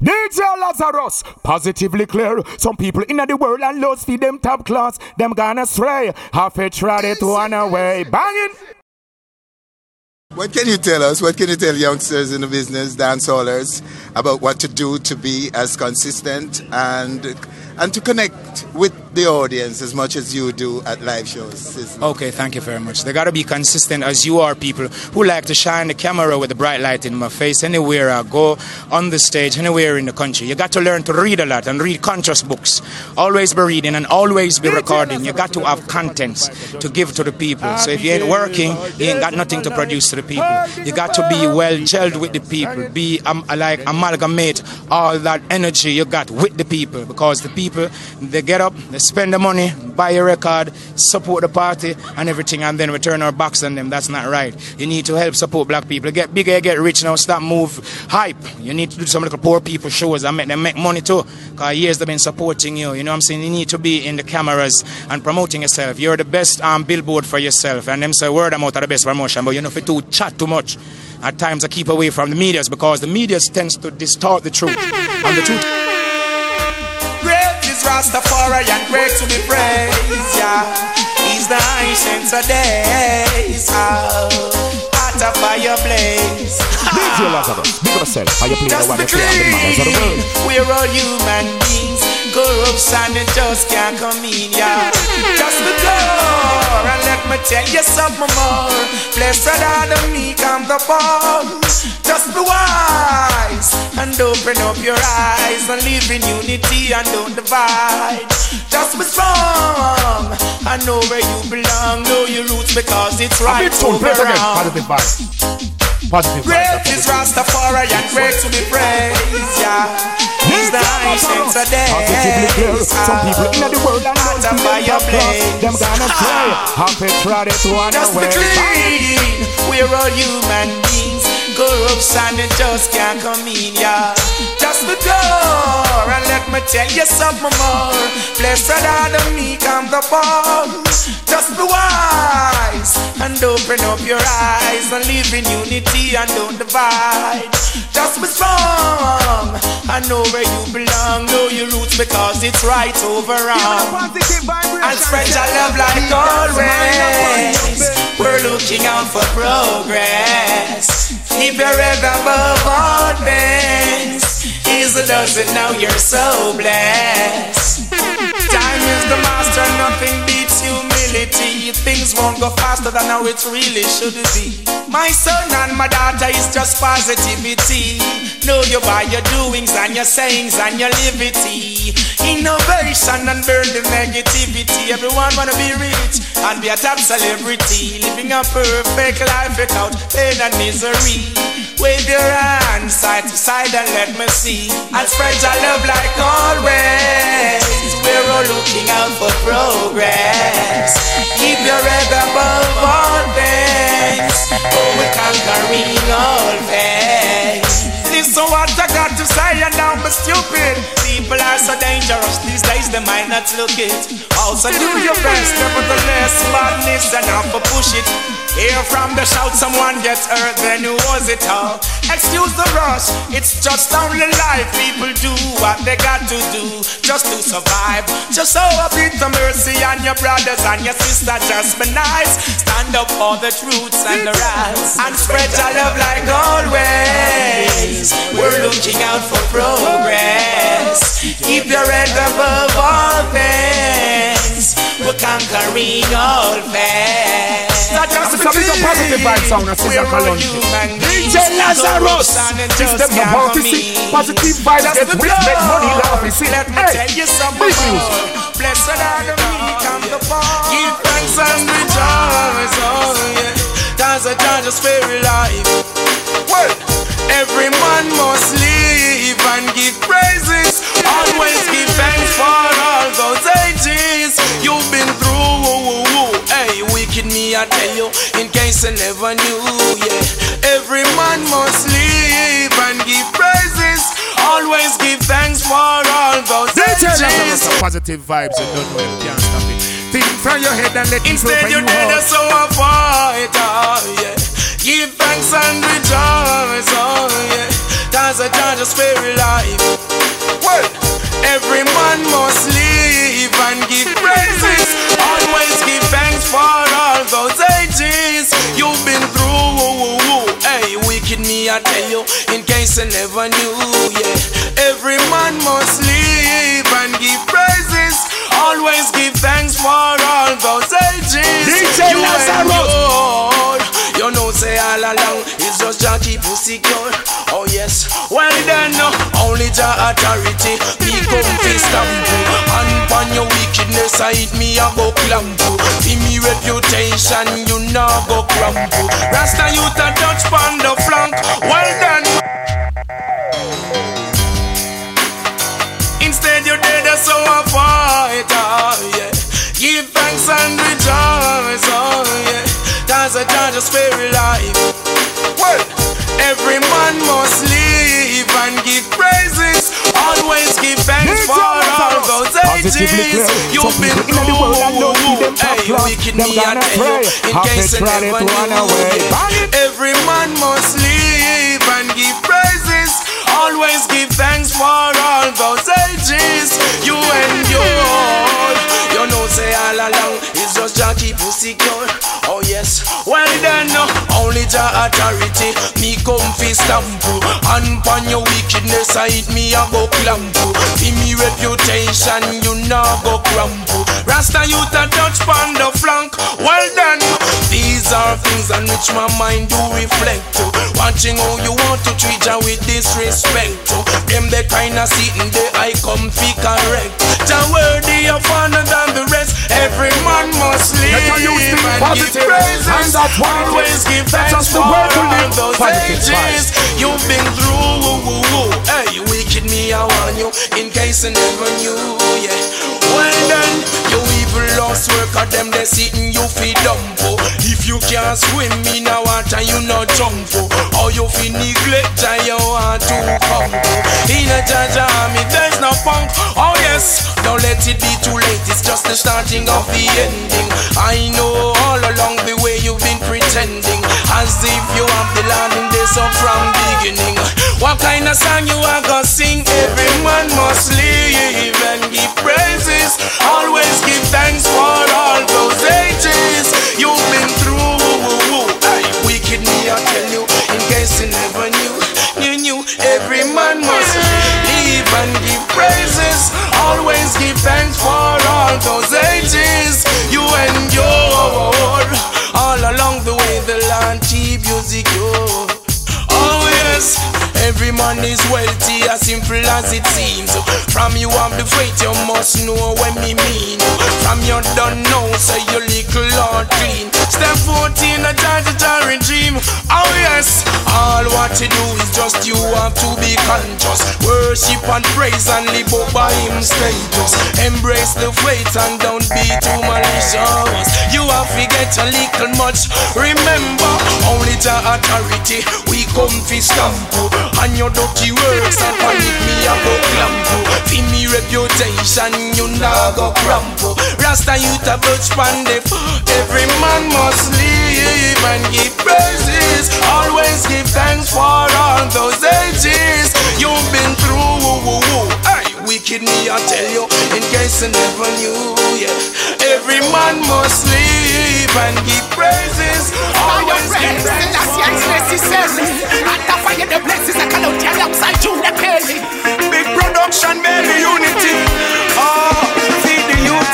DJ Lazarus, positively clear. Some people in the world and lost feed them top class. Them gonna stray. Half a tried it one away. Banging. What can you tell us? What can you tell youngsters in the business, dancehallers, about what to do to be as consistent and and to connect with the audience as much as you do at live shows. Okay, thank you very much. They got to be consistent as you are people who like to shine the camera with the bright light in my face anywhere I go on the stage, anywhere in the country. You got to learn to read a lot and read conscious books. Always be reading and always be recording. You got to have contents to give to the people. So if you ain't working, you ain't got nothing to produce the people. You got to be well gelled with the people. Be um, like amalgamate all that energy you got with the people because the people they get up, they spend the money, buy a record, support the party and everything, and then we turn our backs on them. That's not right. You need to help support black people. Get bigger, get rich now, stop move hype. You need to do some little poor people shows and make them make money too. Because years they've been supporting you. You know what I'm saying? You need to be in the cameras and promoting yourself. You're the best um, billboard for yourself. And them say word I'm out of the best promotion, but you know for do chat too much. At times I keep away from the medias because the media tends to distort the truth. And the truth is Rastafari and great to be praised, yeah. He's the ancient of days, oh, at a fireplace. DJ Lazarus, big up yourself. How you play the one you play on the manners of the world. We're all human beings. Corruption it just can't come in, yeah. Just the door and let me tell you something more. Blessed are the meek and the poor. Just be wise and open up your eyes and live in unity and don't divide. Just be strong and know where you belong. Know your roots because it's right over around. Positive vibes. Positive Great is Rastafari and great to be praised, yeah. He's the ancient of days. Some ah, people in the world and Out of fireplace. Them gonna play. Half a tried it one Just be away. clean. We're all human beings. Corruption it just can't come in, yeah. Just the door and let me tell you something more. Blessed are the meek and the poor. Just be wise and open up your eyes and live in unity and don't divide. Just be strong and know where you belong. Know your roots because it's right over on. And spread your love like always. We're looking out for progress. Keep your head above all things. Easy does it now, you're so blessed. Time is the master, nothing beats Things won't go faster than how it really should be. My son and my daughter is just positivity. Know you by your doings and your sayings and your liberty. Innovation and burn the negativity. Everyone wanna be rich and be a top celebrity. Living a perfect life without pain and misery. Wave your hands side to side and let me see. And spread your love like always. We're all looking out for progress. Keep your head above all things. Oh, we're conquering all things. Listen what I got to say and don't be stupid. People are so dangerous these days, they might not look it. Also do your best, nevertheless, madness have to push it. Hear from the shout, someone gets hurt, then who was it all? Excuse the rush, it's just only life. People do what they got to do just to survive. Just show a bit of mercy on your brothers and your sisters, just be nice. Stand up for the truths and the rights and spread your love like always. We're looking out for progress. Keep your head above all things. We're conquering all things. Not just I'm coming to positive vibes sound, as Cesar Colon. DJ Lazarus. System of how to see positive vibes get rich, make money, laugh, you see. Let me Hey, tell you something big news. Blessed are the meek and the poor. Give thanks and rejoice, oh yeah. Cause the judge is very life. Well, every man must live and give praises. Always give thanks for you, in case I never knew, yeah. Every man must live and give praises. Always give thanks for all those ages. positive vibes, you don't know you can't stop it. Think from your head and let it flow Instead from you you did out. so avoid, oh yeah. Give thanks and rejoice, oh yeah. Cause I charge us very life. Well, every man must live and give praises. Always give thanks for all those ages you've been through. Hey, wicked me, I tell you, in case I never knew. Yeah, every man must live and give praises. Always give thanks for all those ages. DJ you endured. You know, say all along, it's just Jah keep you secure. Oh yes, well then, uh, only Jah authority. Me come fi stamp you. And pon your wickedness, I hit me a go clamp you. For me reputation, you know go cramp you. Rasta you to touch pon the flank. Well done. Positively clear. you've Some been in the world and don't see them top class. Them gonna pray. in Half case it I to run away. yeah. Bang it. Every man must live and give praises. Always give thanks for all those ages you endured. You know, say all along, Jah keep you secure. Oh yes, well then, only Jah authority. Me come fi stamp you, and pon your wickedness, I hit me a go clamp you. For me reputation, you know go cramp. Rasta you to touch pon the flank. Well done. These are things on which my mind do reflect. Watching how you want to treat Jah with disrespect. Them the kind of sitting there I come fi correct. Jah worthy of honor than the rest. Every man must live Let your youth give positive, and that's it Always give That's thanks just the for to live. those Positive ages you've been through. Hey, wicked me, I warn you, in case I never knew. Yeah, well done, you evil lost worker, them they sitting you feed dump. oh. If you can't swim in the water, you not jump. oh. Or you fi neglect and you want to come. oh. In a judge army, there's no punk. Oh yes, don't let it be too late. It's just the starting of the ending. I know all along the way you've been pretending as if you have the land in this up from beginning. What kind of song you are gonna sing? Every man must live and give praises. Always give thanks for all those ages you've been through. Hey, wicked me, I tell you, in case you never knew, you knew. Every man must live and give praises. Always give thanks for all those ages you endure. All along the way, the land keep you secure. Oh yes, every man is wealthy, as simple as it seems. From you have the faith, you must know what me mean. From you don't know, say you little or clean. Step 14, a judge, a dream. Oh yes, you do is just you have to be conscious. Worship and praise and live by him status. Embrace the faith and don't be too malicious. You have to get a little much. Remember, only the authority. We come fi stamp And your dirty works and panic me a go clamp Fi me reputation you nah go cramp Rasta you to the Every man must live and give praises Always give thanks for all those ages You've been through Hey, wicked me I tell you In case you never knew yeah. Every man must live and give praises Always give thanks for Big production, baby, unity. Oh, feed the youth.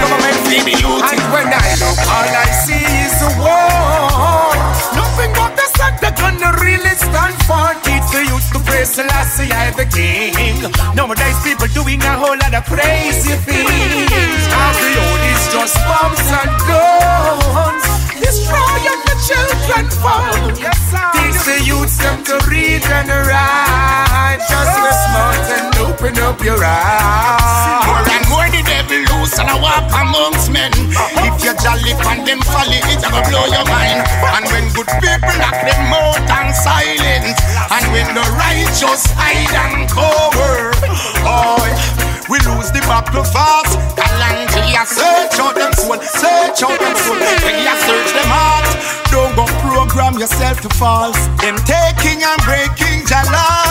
Government feed the youth. And when I look, all I see a war. Nothing but the sun that gonna really stand for. Teach the youth to praise Selassie, I the king. Nowadays, people doing a whole lot of crazy things. The old is just bombs and guns. Destroying the children fun. Yes. Teach the youth them to read and write. Just be smart and open up your eyes. More the devil loose and I walk amongst men. If you jolly and them folly, it a go blow your mind. And when good people knock them out and silent, and when the righteous hide and cover, oh, we lose the battle fast. Kalangia search out them soul, search out them soul. When you search them heart, don't go program yourself to false. Them taking and breaking your life.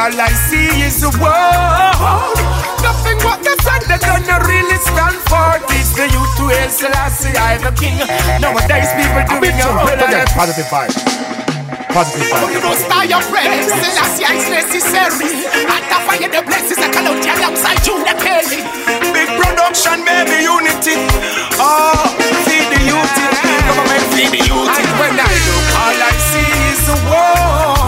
All I see is the world. Nothing what the sun they're gonna really stand for. This the youth to hail Selassie, I the king. Nowadays people doing a whole lot of positive vibes. Positive vibe. Oh, you don't start your friends. Selassie is necessary. And the fire the blessings that come out alongside Junior Kelly. Big production, baby, unity. Oh, feed the youth. Government feed the youth. And when I look, all I see is the war.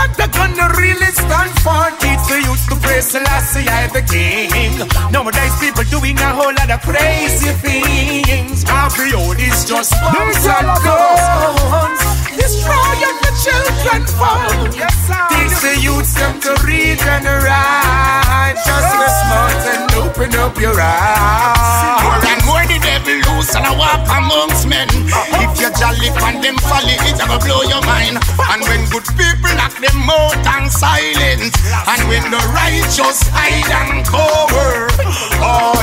Nothing but the they're gonna really stand for. Teach the youth to praise Selassie, I the king. Nowadays people doing a whole lot of crazy things. Every old is just bombs and guns. Destroying the children fun. Yes, sir. Teach the youth them to read and write. Just be smart and open up your eyes. More and more the devil loose and I walk amongst men. If you jolly and them folly, it a go blow your mind. And when good people knock them out and silent, and when the righteous hide and cover, oh,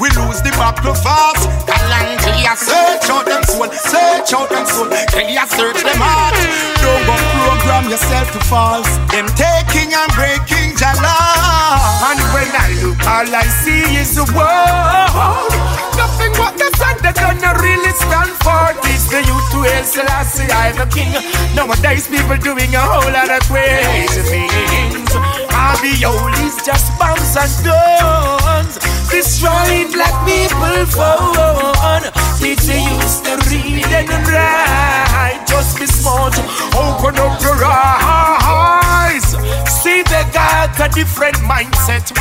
we lose the battle fast. Kalangia search out them soul, search out them soul. Kalia search them heart. Don't go program yourself to false. Them all I see is the world. Nothing but the sun they're gonna really stand for. Teach the youth to hail Selassie, I the king. Nowadays people doing a whole lot of crazy things. All the old is just bombs and guns. Destroying black people fun. Teach the youth to read and write. Just be smart, open up your eyes. See the they got a different mindset.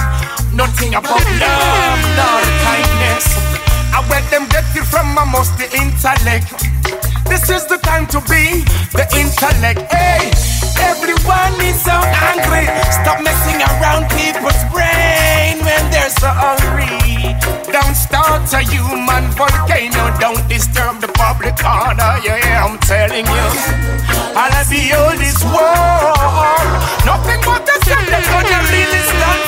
Nothing about love, nor kindness. I let them get it from amongst the intellect. This is the time to be the intellect. Hey, everyone is so angry. Stop messing around people's brain when they're so hungry. Don't start a human volcano. Don't disturb the public order. Yeah, I'm telling you. I'll be old this war. Nothing but they're gonna really stand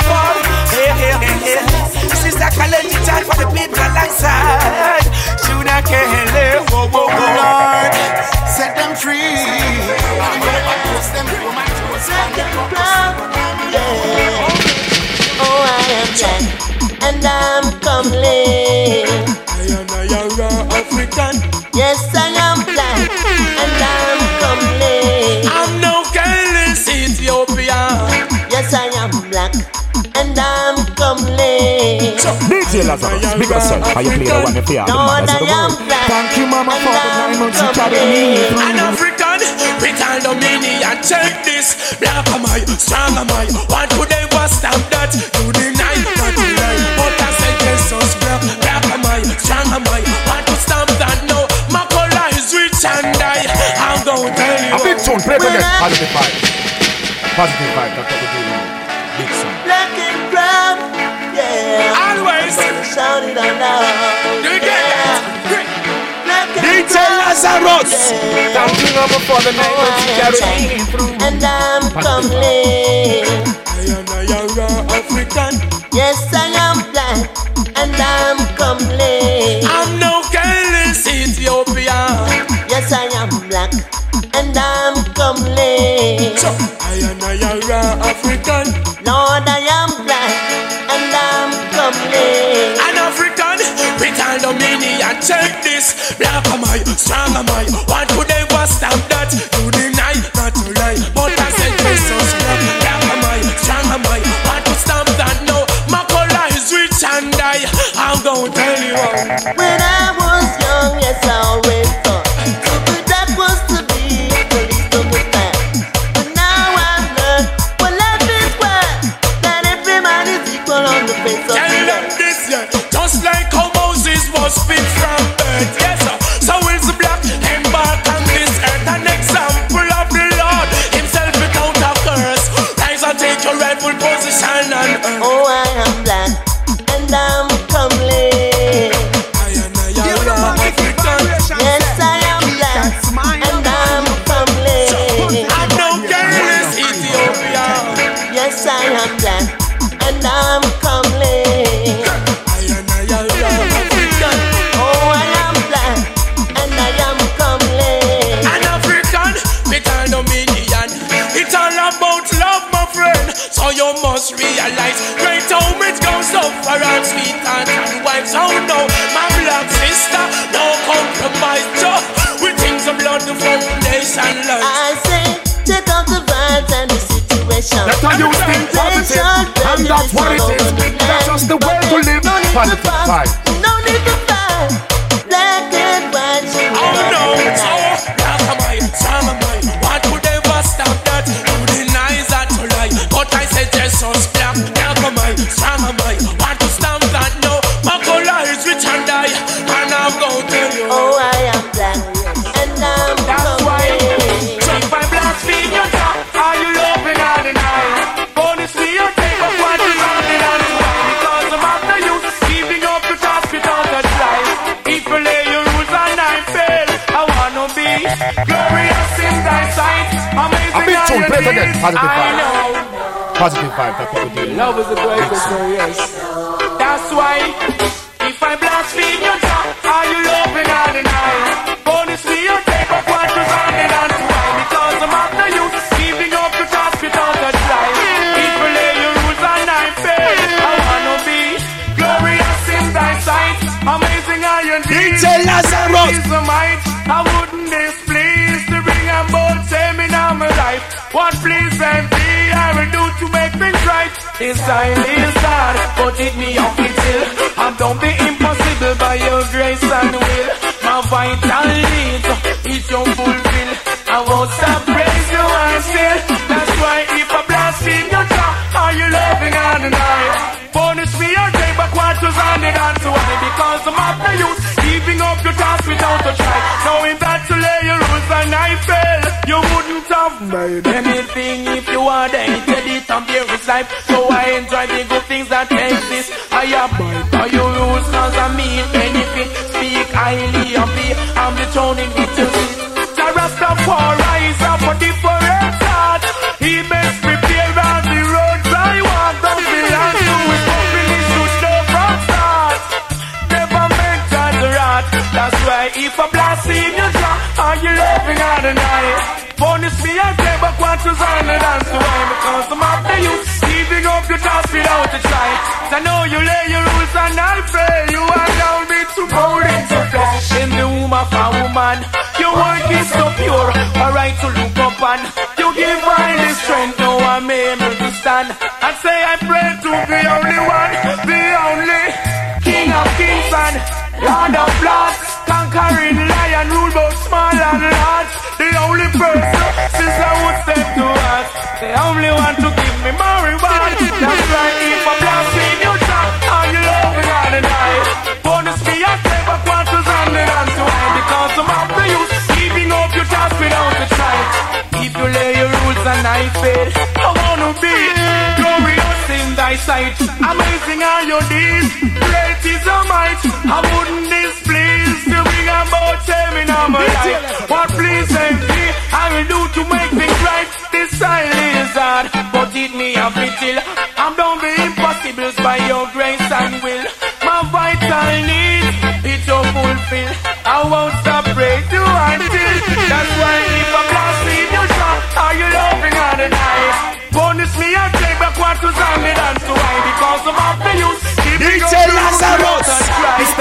Sister Kalenti time for the people alongside. Should I kill Whoa, whoa, whoa. Lord, set them free. And never post them to my toes. Oh, I am black and I'm comely. I am a African. Yes, I I'm. DJ Lazarus, big yourself. How you play the one you fear? The Lord, manners of I the am world. black Thank you, Mama, for the I'm nine months you comely. carried me through. An African, Britain Dominion, check this. Black am I, strong am I. Want to them was stamp that. You deny, not deny. But I said yes, us black. Black am I, strong am I. Want to stamp that now. My color is rich and I. I'm gonna tell you. A big tune, play for When them. Positive vibe. Positive vibe, that's what we do. Shout it out loud. Yeah. DJ Lazarus. yeah. Thank you, Mama, for the nine Oh, months you I am me through. and I'm. I am a African. Yes, I am black and I'm comely. I'm no careless check this. Black am I, strong am I. Want to them Your. DJ Lazarus. Is the might. I wouldn't displease to bring a bold shame in my life. What please and be I will do to make things right. This time is hard, but it me up till I've done the impossible by your grace and will. My vital needs is your fulfill. I won't stop praise you and still. That's why if I blaspheme your top, are you loving on the night? Bonus me your day was handed on to me because I'm after you, up your task without a try. Knowing that to lay your rules and I fail, you wouldn't have made anything if you had hated it and there is life. So I enjoy the good things that exist. I abide by your rules cause I mean benefit. Speak highly of me, I'm the throne in Bonus me and say back what was on the dance why because I'm after you, giving up your task without a try. I know you lay your rules and I fail. You are down me to mold into flesh in the womb of a woman. Your work is so pure, alright to look up and you give my the strength. Now I'm able to stand and say I pray to the only one, the only King of kings and Lord of lords, person since I would step to us, the only one to give me reward. That's right, if I blaspheme you, Jah, are you loving all the night? Bonus me a back what was handed on to I because I'm after you, giving up your task without a try. If you lay your rules and I fail, I wanna be glorious in thy sight. Amazing are your deeds, great is your might. I wouldn't displease bring about shame in my life. What please and me, I will do to make things right. This silence is hard, but it me up till I'm done the impossibles by your grace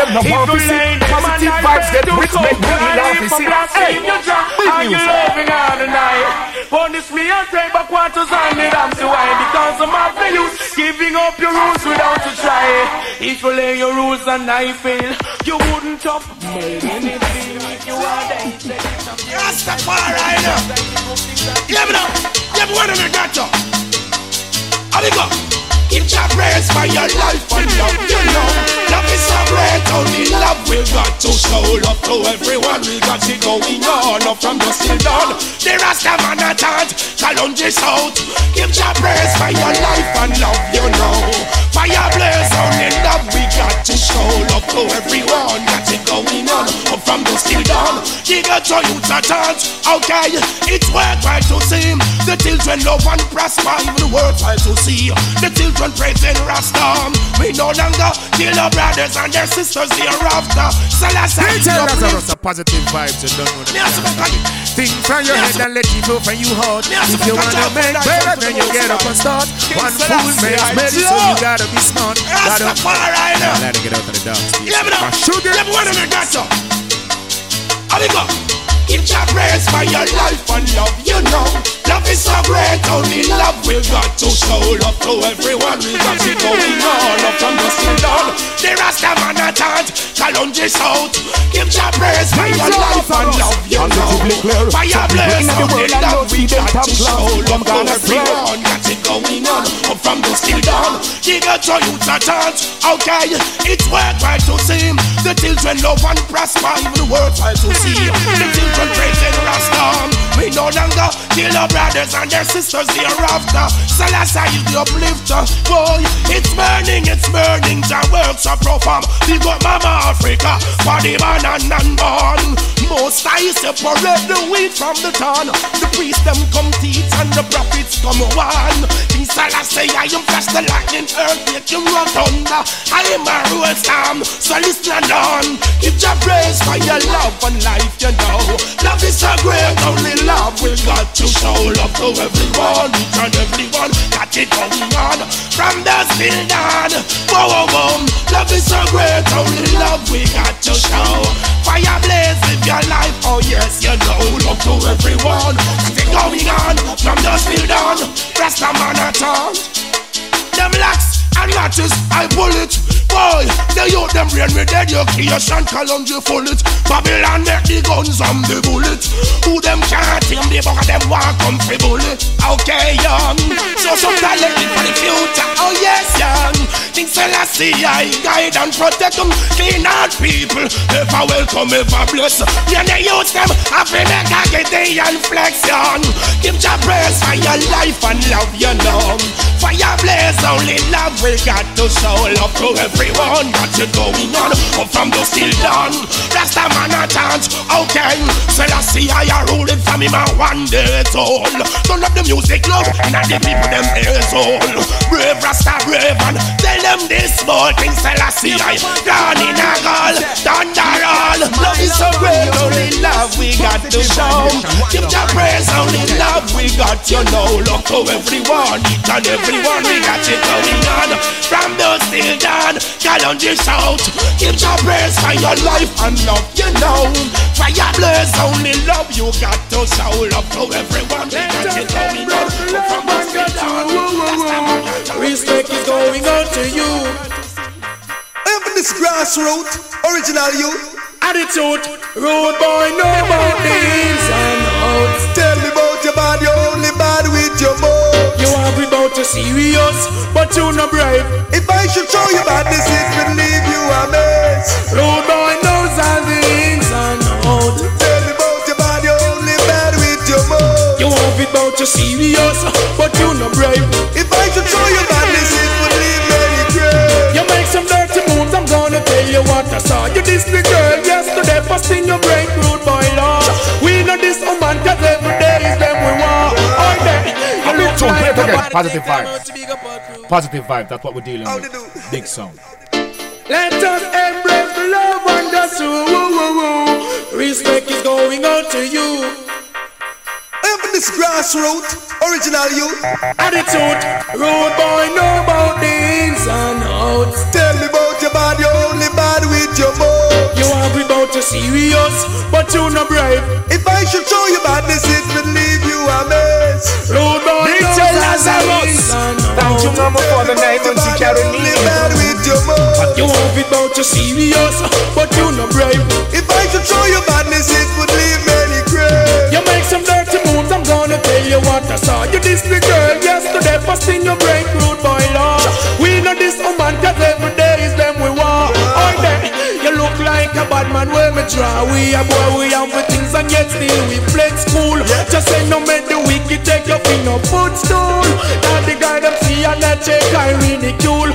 them no If more you visit. lay them Positive and I vibes get pray rich, to make money God, laugh, if you I see. blaspheme Hey, you, Jah, big are you music. loving on the night? Bonus me and take back what was handed on to I because I'm after you. Giving up your rules without a try. If you lay your rules and I fail, you wouldn't have made anything if you had hated it. Rastafari now. Hear me now. Hear me one of the ghetto. How we go? Give your praise for your life and love, you know. Love is so great, only love we got to show love to everyone. We got it going on up from dusk till dawn. The Rasta man a chant, challenges out. Give your praise for your life and love, you know. Fire blaze, only love we got to show love to everyone. Got it going on up from dusk till dawn. Give it to youth a chance, okay? It's worthwhile to see the children love and prosper, even the worthwhile to see the children praising Rasta. We no longer kill our brothers and their sisters hereafter. Selassie, Tell us some positive vibe and don't know that. Think from your head and let it flow from you heart. If you wanna make better, then you get up and start. One fool makes so you gotta be smart. Rastafari, now. Gotta get out of the dark. Yeah. Sugar. Yeah, me want to make that so. How we go? Give your praise for your life and love, you know. Love is so great, only love we got to show love to everyone. We got it going on up from the till dawn. The Rasta man a chant, challenge is out. Give your praise for your life and love, you know. Fire Some people blaze, only love we got to show love to everyone. Got it going on up from the till dawn. Give to youth a chant, okay? It's worthwhile to see the children love and prosper, even worthwhile to see the children praising Rasta. We no longer kill our brothers and their sisters hereafter. Selassie is the uplifter. Boy, it's burning, it's burning. The works are perform. Big up Mama Africa for the man and unborn. Most I separate the wheat from the corn. The priests them come teach and the prophets come one. King Selassie, I am flash the lightning, earthquake, you run thunder. I am a real storm, so listen on. Give your praise for your love and life, you know. Love is so great, only love we got to show love to everyone, each and everyone. Got it going on from the till dawn. Whoa, whoa, whoa. Love is so great, only love we got to show. Fire blaze, live your life, oh yes, you know. Love to everyone. It going on from dusk till dawn. Rasta man at all. Them locks and matches, I pull it. Boy, the youth them brain with education, column you full it. Babylon make the guns and the bullet. Who them can't tame the bug them want come free bullet. Okay, young. So some talent for the future. Oh yes, young. Think Selassie, I guide and protect them. Clean out people. Ever welcome, ever bless. Yeah, they use them. I feel make I get the inflection. Give your praise for your life and love, you know. Fire blaze, only love we got to show love to everyone. Got you going on, up from the still dawn. Rasta man a chant, okay. Selassie I a ruling from him a one day all. Turn up the music loud, and the people them ears all. Brave Rasta brave and tell them this small thing. Selassie I gone in a gall, thunder all. Love is so great, only love we got to show. Give your praise, only love we got. You know, Look to everyone, each and everyone we got it going on. From the still dawn, challenge is out. Give your praise for your life and love, you know. Fire blaze, only love you got to show love to everyone. We got it going on. From the still dawn, Respect is going out to you. Even this grassroots, original youth. Attitude, road boy, know about the ins and outs. Tell me about your bad, you only bad with your mouth. You are about to serious, but you no brave. If I should show you badness, it would leave you a mess. Road boy knows all the ins and outs. Tell me about your bad, you only bad with your mouth. You are about to serious, but you no brave. If I should show you badness, it would leave many grave. You make some dirty moves, I'm gonna tell you what I saw. You diss the girl yesterday, first in your break, rude you look So play it again. Positive thing, come vibes. out to big up our crew. Positive vibe, that's what we're dealing How they do? with. Big song. Let us embrace the love and the soul. Respect is going out to you. Even this grassroots, original youth. Attitude, road boy, know about the ins and outs. Serious, but you no brave. If I should show you badness, it would leave you a mess. Road boy, DJ knows all the Lazarus. Thank you, mama, for the night when she carried me. With your mouth. You are about to serious, but you no brave. If I should show you badness, it would leave many grave. You make some dirty moves, I'm gonna tell you what I saw. You diss the girl yesterday, your break, a bad man where me draw. We a boy, we have the things and yet still we flex cool. Just say no make the wicked take your finger footstool. Now the guy them see and that check I ridicule.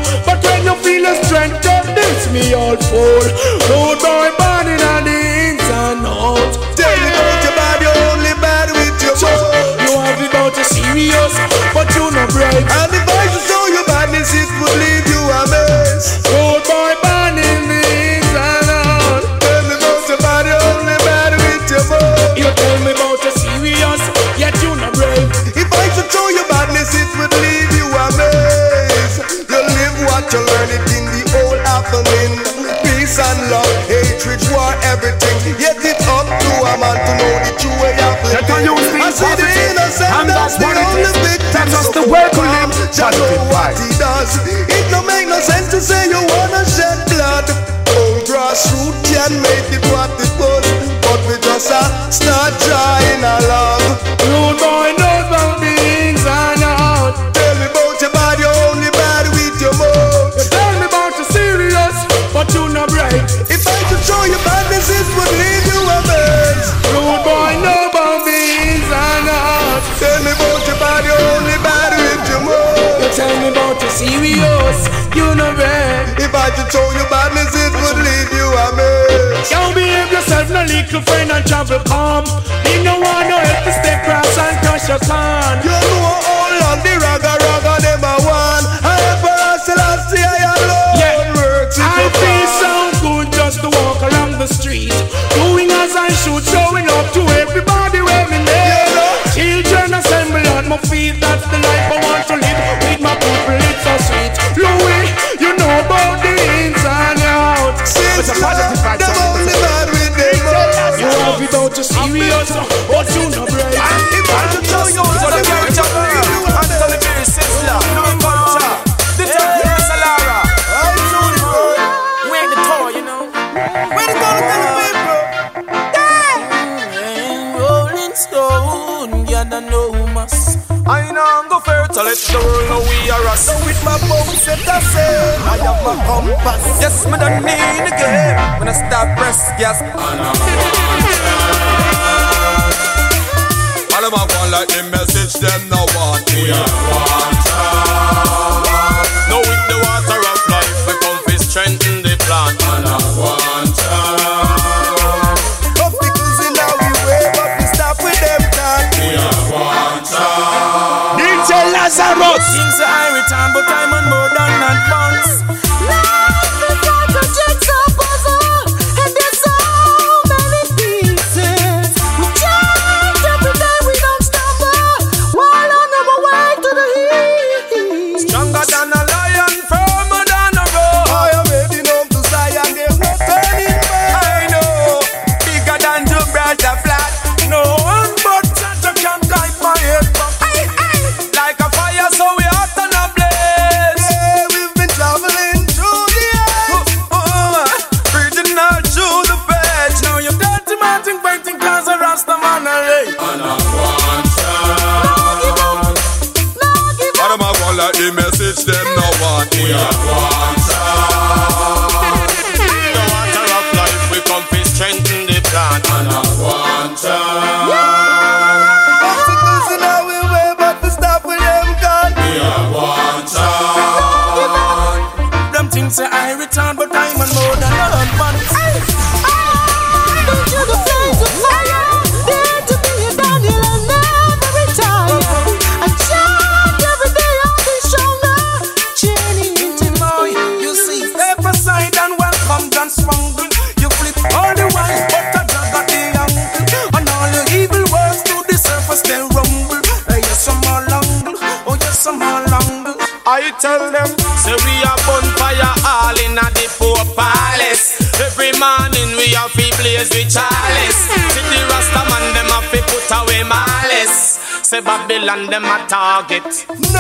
and them a target.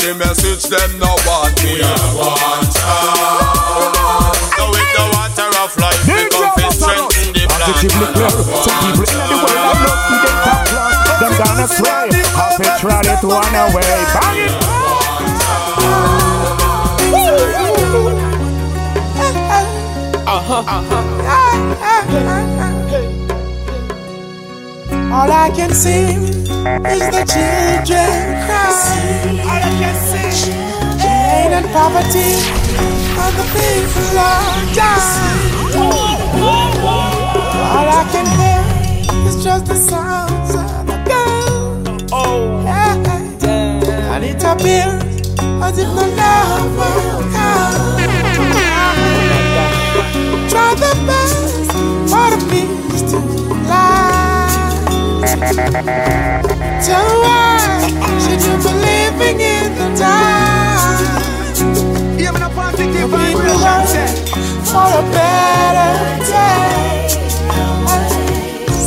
the message them no want me. We are water. So with the water of life, we come strength in the plant. Positively clear. Some people in the world have not to get top class. Them gonna try. Half a try it, one away. Bang it. Uh-huh. Uh-huh. All I can see is the children cry. All I can see, pain and poverty, and the people are dying. All I can hear is just the sounds of the girl. Oh, yeah. and it appears as if the love will come. Try the best, but it means to. So why should you be living in the dark? positive People work for a better day.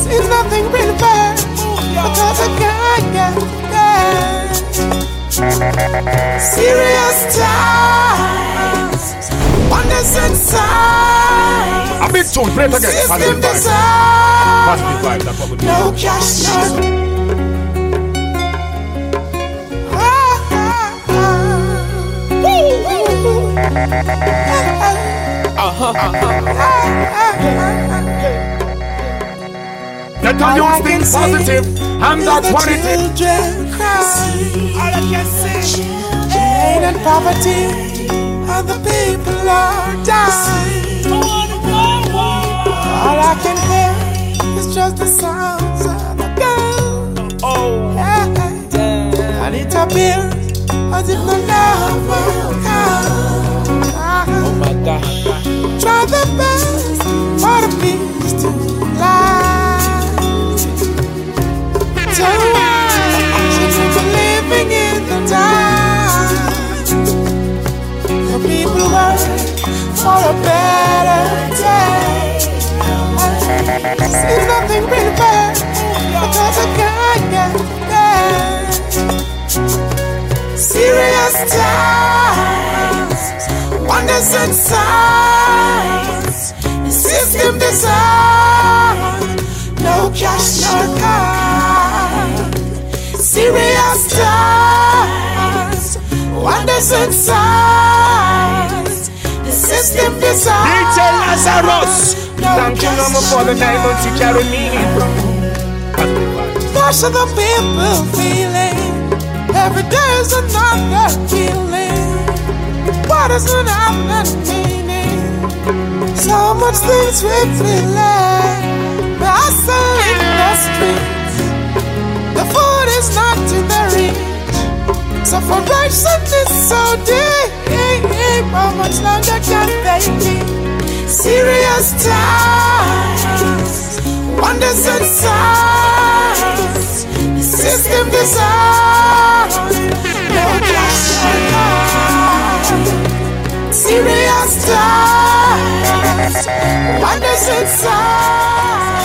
Seems nothing really bad because I can't get there. Serious times, wonders inside. A big tune, play it again. System Positive vibe. design. Positive vibe, that's what we do. No cash, no. Let the youth think positive, and that's what it is. Children cry. All I can see, pain and poverty, the people are dying. All I can hear is just the sounds of the gun. Oh, yeah. And it appears as if the love will come. Oh my gosh. Try the best for the peace to lie. So for a better day. Seems nothing really bad because I can't get there. Serious times, wonders and signs. The system design, no cash, no card. Serious times, wonders and signs. System design. DJ Lazarus. Thank you, Mama, for the diamonds you carry me through. Gosh, the people feeling every day is another killing. What is an another meaning? So much things we feeling. Hustle in the streets. The food is not in the reach. So for righteousness so deep, how much longer can they be? Serious times, wonders and signs. The system design, no question. Serious times, wonders and signs.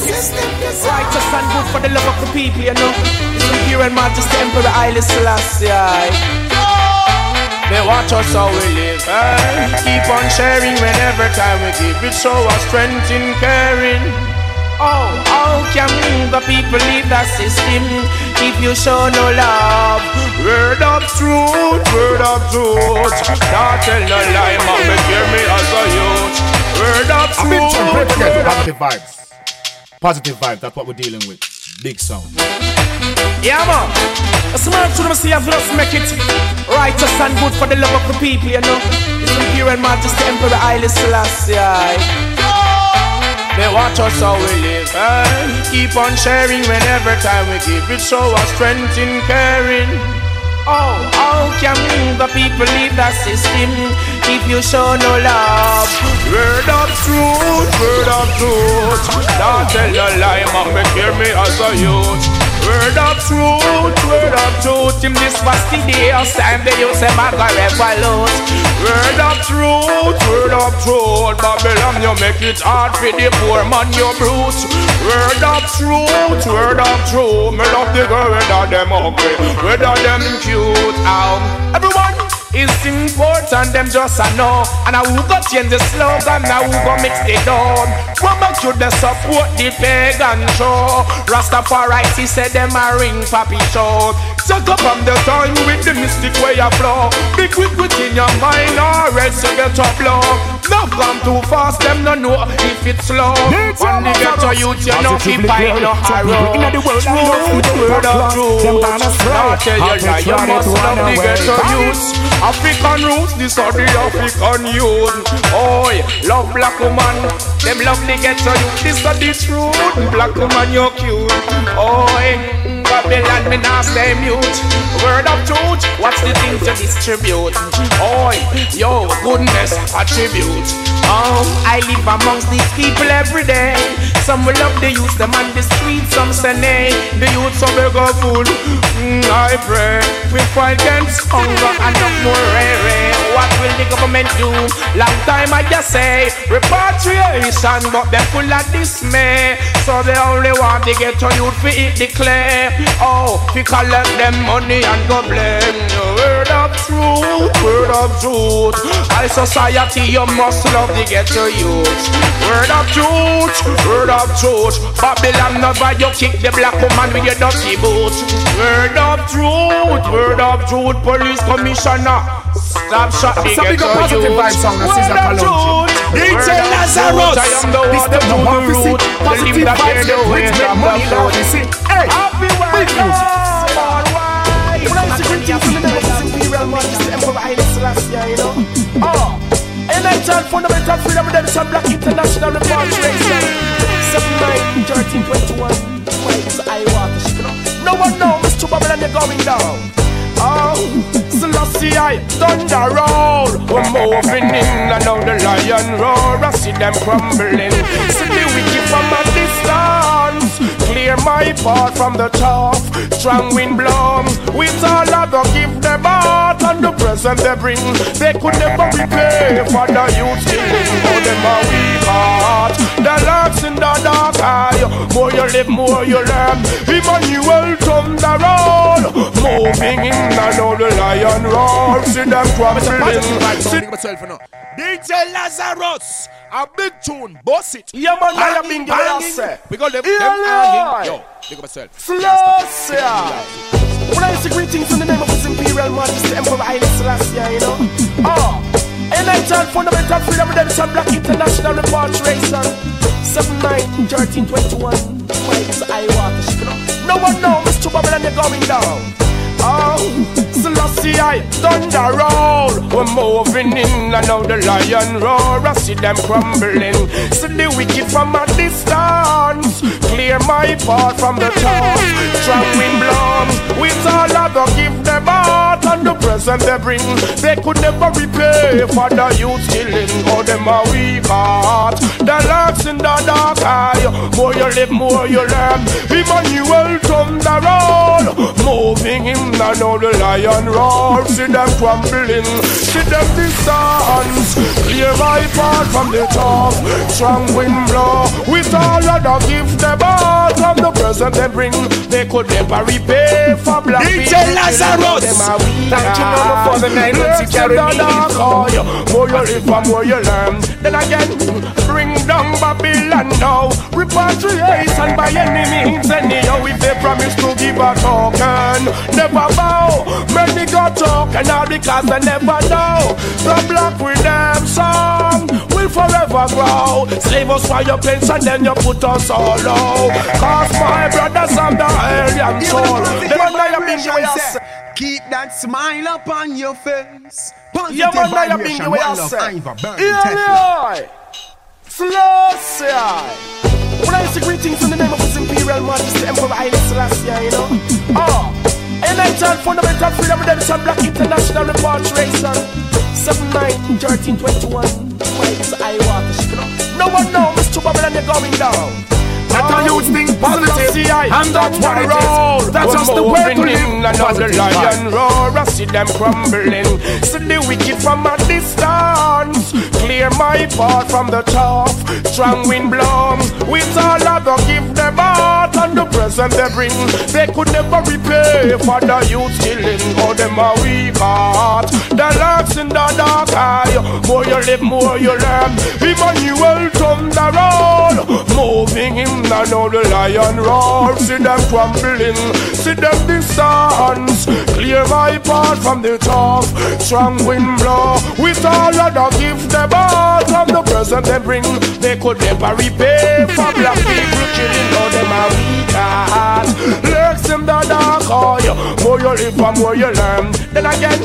System design. Righteous and good for the love of the people, you know. It's the pure and majesty Emperor Haile Selassie. They watch us how we live, eh? Keep on sharing whenever time we give it. Show us strength in caring. Oh, how can the people leave that system if you show no love? Word of truth, word of truth. Not tell no lie, mom, hear me as a youth. Word of A big tune, play it truth, again. word of Positive vibes. Positive vibe, that's what we're dealing with. Big sound. Yeah, man. A smart to them see I've just make it righteous and good for the love of the people, you know. It's the pure and majesty Emperor Haile Selassie. They watch us how we live, eh? Keep on sharing whenever time we give it. Show us strength in caring. Oh, how can the people leave that system if you show no love? Word of truth, word of truth. Don't tell a lie, mama, hear me as a youth. Word of truth, word of truth. In this was the time they use a bag of revolute. Word of truth, word of truth. Babylon, you make it hard for the poor man, you brute. Word of truth, word of truth. Me love the girl whether them ugly, whether them cute. Um, everyone. It's important, them just a know And I who go change the slogan, now who go mix the down What make you the support the pagan show Rastafari, he said them a ring papi show Suck up on the time with the mystic way of flow. Be quick within your mind or else you get up low. Now come too fast, them no know if it's slow. When they get to youth, you know fi find no harrow. Truth, word of truth. Now tell you you must love the ghetto youth. African roots, this are the African youth. Oi, love black woman, them love the ghetto youth. This are the truth. Black woman, you're cute. Oi. Babylon, me not stay mute. Word of truth, what's the thing to distribute? Oi, yo, goodness, attribute. Um, I live amongst these people every day. Some will love the youth, them on the street, some say nay. The youth some beg of food. Pray we fight against hunger and no more rare. What will the government do? Long time I just say repatriation, but they full of dismay. So they only want to get to youth for eat the clay. Oh, we collect them money and go blame. Word of truth, word of truth. High society, you must love the ghetto youth. Word of truth, word of truth. Babylon never you kick the black woman with your dirty boots. Word of truth, word of truth. Police commissioner, stop shot the So big ghetto positive youth. vibes song, Word of truth, DJ Lazarus. truth. I am the This one the that number do the one root. physique. The Positive vibes bear the get weight rich, of money food. You see, hey, big music. When I used to greet you from the name of His Imperial Majesty Emperor Haile Selassie, you know. Oh, fundamental freedom black international repatriation. 7 9 13 21 Vibes I water you know. No one knows Mr. Babylon you're going down. Oh, Selassie I thunder roll. We're moving in and now the lion roar. I see them crumbling. See the wicked from a distance. Clear my path from the top. Strong wind blows. With all go give them out and the present they bring. They could never repay for the youth killing. Oh, them a weak heart. The locks in the dark eye. More you live, more you learn. Emmanuel thunder roll. Moving in and now the lion roar. See them crumbling. DJ Lazarus, a big tune, boss it. Yeah, man, I am given banging. We got them, them yeah. Hanging. Yo, big up yourself. Selassie. When I to greetings in the name of His Imperial Majesty Emperor Haile Selassie, you know. Ah, oh, and I tell fundamental freedom redemption black international repatriation. 7 9 13 21 Vibes I water you know. No one knows Mr. Babylon you're going down. Oh, Selassie I thunder roll. We're moving in and now the lion roar. I see them crumbling. See the wicked from a distance. Clear my path from the top. Strong wind. With all I go give them out and the present they bring. They could never repay for the youth killing. Oh, them a weak heart. The locks in the dark eye. More you live, more you learn. Emmanuel thunder roll. Moving in and now the lion roar. See them crumbling. See them distance. Clear my path from the top. Strong wind blow. With all other give them out from the present they bring. They could never repay for black DJ people. Lazarus. Them a Thank you, Mama, for the nine months you carry me. More you live and more you learn. Then again, bring down Babylon now. Repatriation by any means. Anyhow, if they promise to give a token, never bow. Many got token all because they never know. The black redemption will forever grow. Slave us for your pension, then you put us all low. Cause my brothers have the alien soul. They I am being yours. Keep that smile upon your face. Yeah, man, I am being the way I say. Yeah, Selassie. When I to greetings in the name of His Imperial Majesty Emperor Haile Selassie, you know. Oh, and I tell fundamental freedom redemption black international repatriation. 7 9 13 21 Vibes I water you know. No one knows Mr. Babylon you're going down. That a huge thing, positive, and that's what it is. That's just the way to live. Another Positive lion vibe. roar, I see them crumbling. See the wicked from a distance. Clear my path from the top. Strong wind blows. With all I go give them out and the present they bring. They could never repay for the youth killing. Oh, them a weak heart. The locks in the dark eye. More you live, more you learn. Emmanuel thunder roll. Moving him now know the lion roar. See them crumbling, see them distance. Clear my path from the top. Strong wind blow. With all of other gift they bought from the present they bring. They could never repay for black people killing. Now them a weak heart. Lurks in the dark oh, eye. More you live, and more you learn. Then again,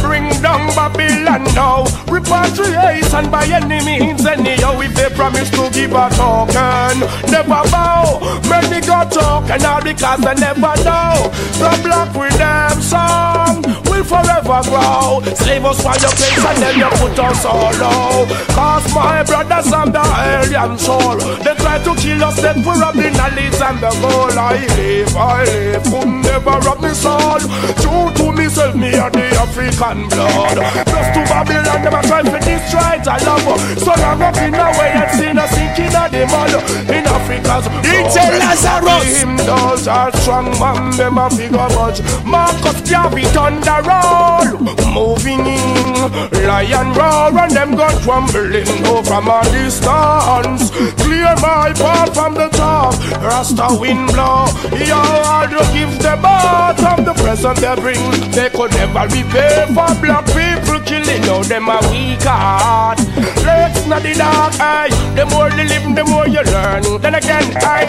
bring down Babylon now. Repatriation by any means, anyhow. If they promise to give a token, never bow. make me go talk, and all because they never know. The black redemption will forever grow. Slave us while you place and then you put us all low. Cause my brothers and the alien soul, they try to kill us, then we rob the knowledge and the goal. I live, I live, could never rob me soul. True to myself, me and the African blood. Just to Babylon, them a try to destroy the love. So long up in the way and see the sinking of the mud. In Africa's DJ Lazarus. Him those are strong man, them a figure budge. Marcus Garvey thunder roll. Moving in, lion roar and them go trembling. Oh, from a distance. Clear my path from the top. Rasta wind blow. Yo, all you give them out from the present they bring. They could never repay for black people killing. Now them a weak heart. Let's not the dark eye. The more you live, the more you learn. Then again, I,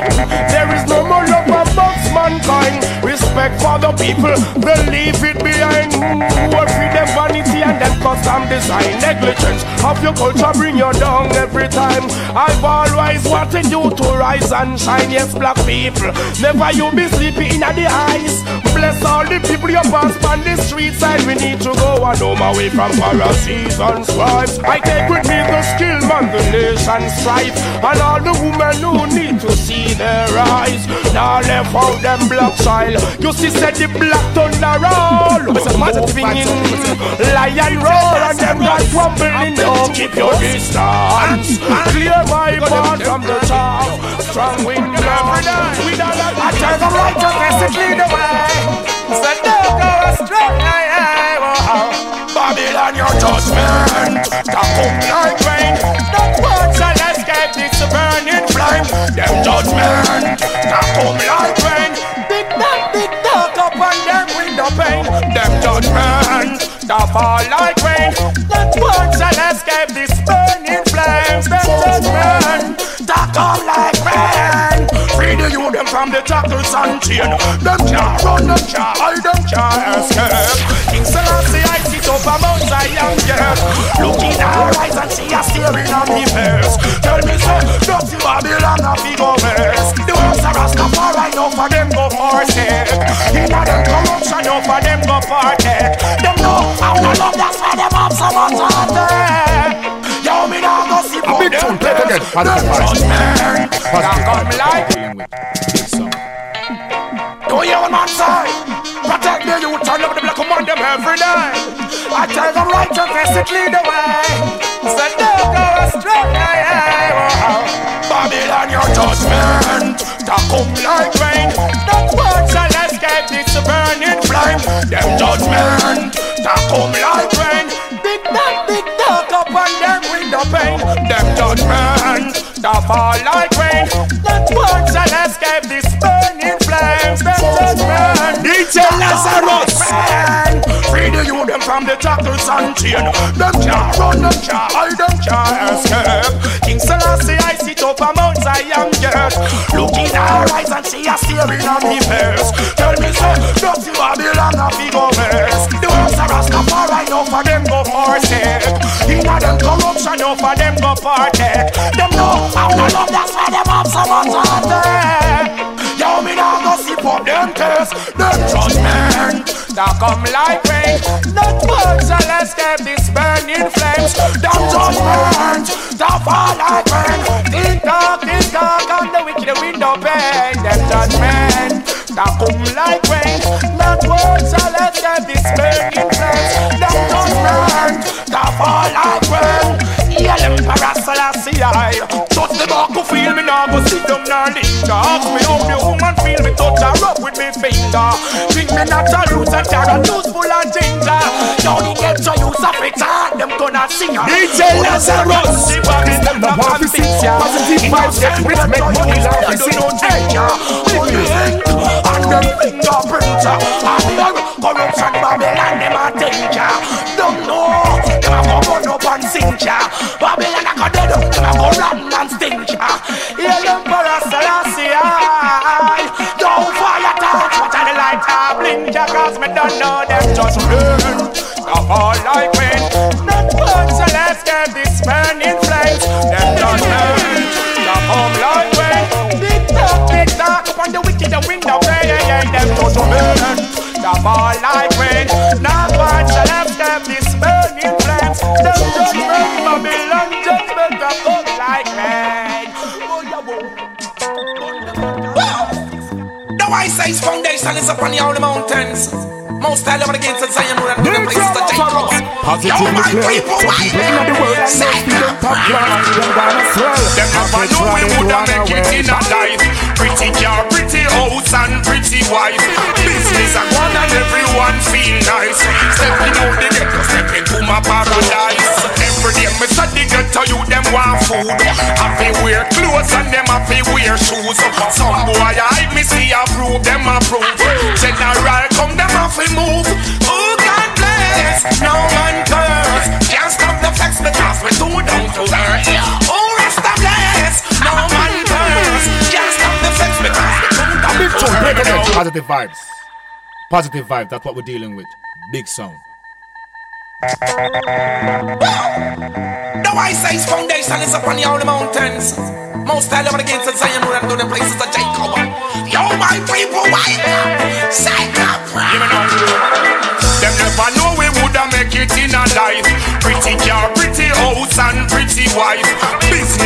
there is no more love mankind. Respect for the people, they leave it behind. Work with them vanity and them custom design. Negligence of your culture bring you down every time. I've always wanted you to rise and shine. Yes, black people, never you be sleeping in the eyes. Bless all the people you pass on the street side. We need to go and home away from Pharisees and scribes. I take with me the skill man, the nation strife, and all the women who need to see their eyes. Now left out them black child. You see, said the black thunder roll. Moving in, lion roar, and them got crumbling. Oh, keep your distance. Clear my path from the top. Strong wind. We don't like I them right to message lead the way. So don't go astray. Babylon, your judgment. That come like rain. That word shall escape this burning flame. Them judgment. That come like rain. Big dark, big dark up on them window pane. Them judgment. That fall like rain. That word shall escape this burning flames. Them judgment. That come like rain. Free the youth them from the shackles and chain. Them can't run, them can't hide, them can't escape. King Selassie, I sit up a Mount Zion, yes. Look in her eyes and she a staring at me face. Tell me, say, dirty Babylon a fi go west. The words are Rastafari, no for them go forsake. Inna them corruption, no for them go partake. Them know how to love, that's why them have so much heart there. Yo, me nah go see for them tune, play it again. best. Positive Them judgment, that come like do you on my side? The youth and love the black woman them every day. I tell them to message lead the way. So don't go astray. Babylon, your judgment that come like rain. That word shall escape this burning flame. Them judgment that come like rain. Big dark, big dark up on them window pane. Them judgment that fall like rain. That word shall escape this burning flames. Them judgment. DJ Lazarus. Free the youth them from the shackles and chain. Them can't run, them can't hide, them can't escape. King Selassie, I sit up a Mount Zion, yes. Look in her eyes and she a staring at me face. Tell me, say, does you Babylon a fi go west? The words are Rastafari, no for them go forsake. Inna them corruption, no for them go partake. Them know how to love, that's why them have so much heart them tears, them judgment that come like rain. Not word shall escape this burning flames. Them judgment that fall like rain. Tick tock, tick tock on the wicked window pane. Them judgment that come like rain. Not word shall escape this burning flames. Them judgment that fall like rain. Yeah, Emperor Selassie, The back to feel me now, go sit down and linger. Ask me how the woman feel me, touch her up with me finger. Drink me natural roots and carrot juice full of ginger. Now the get your use of it, them gonna sing. DJ Lazarus. Them the one to ya. Positive vibes, get rich, make money, and sing. Hey, And them fingerprints, and them corruption Babylon, them a danger. Don't know, them a go run up and sing ya. Babylon me don't know them just burn. Stop all like rain, not good, so let's get this burning flames. Them just burn, stop all like rain. Big talk, big talk, upon the wicked the wind of rain, them just burn. Stop all like rain, not good, so let's get this burning flames. Them just burn, Babylon The wise size foundation is upon the holy mountains. Most high the Zion the places of Jacob. Yo, my people, why them? Say them Them never know we woulda make it in a life. Pretty car, pretty house and pretty wife. Business a go on and everyone feel nice. Stepping out the ghetto, step into my paradise. Every day me say the ghetto you them want food. Happy wear clothes and them happy wear shoes. Some boy I me see approve them approve. General come them off and move. Oh God bless, no man curse. Can't stop the flex because we too down to earth. Oh Rasta bless, no man curse. Can't stop the flex because we too down to tune, break it earth. Positive vibes. Positive vibes, that's what we're dealing with. Big sound. The wise size foundation is upon the holy mountains. Most high level against the Zion and to the places of Jacob. Yo, my people, Say God, Give me now. Them never know we woulda make it in a life. Pretty car, pretty house and pretty wife.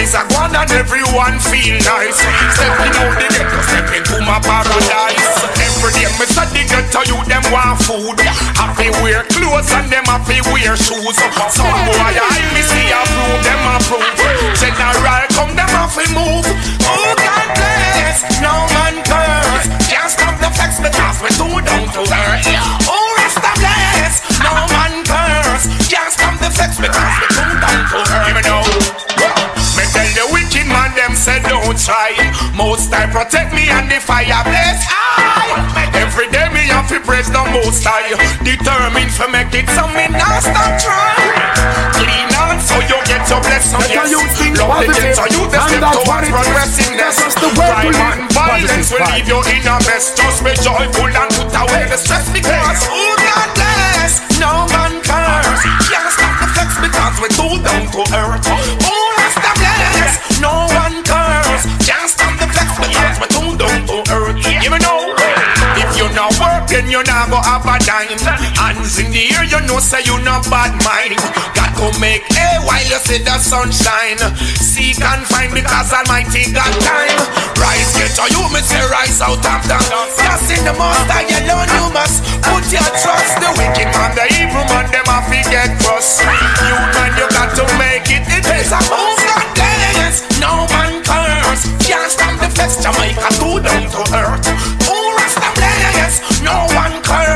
Business a go on and everyone feel nice. Stepping out the ghetto, step into my paradise. Every day me the ghetto you them want food. Happy wear clothes and them happy wear shoes. Some boy I me see approve them approve. General come them and move. Oh God bless, no man curse. Can't stop the flex because we too down to earth. Oh Rasta bless, no man curse. Can't stop the flex because we too down to earth. Say don't try. Most I protect me and the fire bless I. Every day me have to praise the most high. Determined to make it so me not stop trying. Clean on so you get your blessing. Yes. Love the get so you the step towards progressiveness. That's the way we Crime and violence will leave you in a mess. Just be joyful and put away the stress because oh God bless, no man curse. Can't stop the flex because we're too down to earth. Oh Rasta bless, no one you're not gonna have a dime. Hands in the air, you know, say you not bad mind. Got to make hay while you see the sunshine. Seek and find because Almighty got time. Rise, get to you, me say rise out of the Just in the most high alone, you must put your trust. The wicked man, the evil man, them have to get cross. You man, you got to make it. It is a move that dance. No man curse. Can't stop the flex, Jamaica too down to earth. No one curse.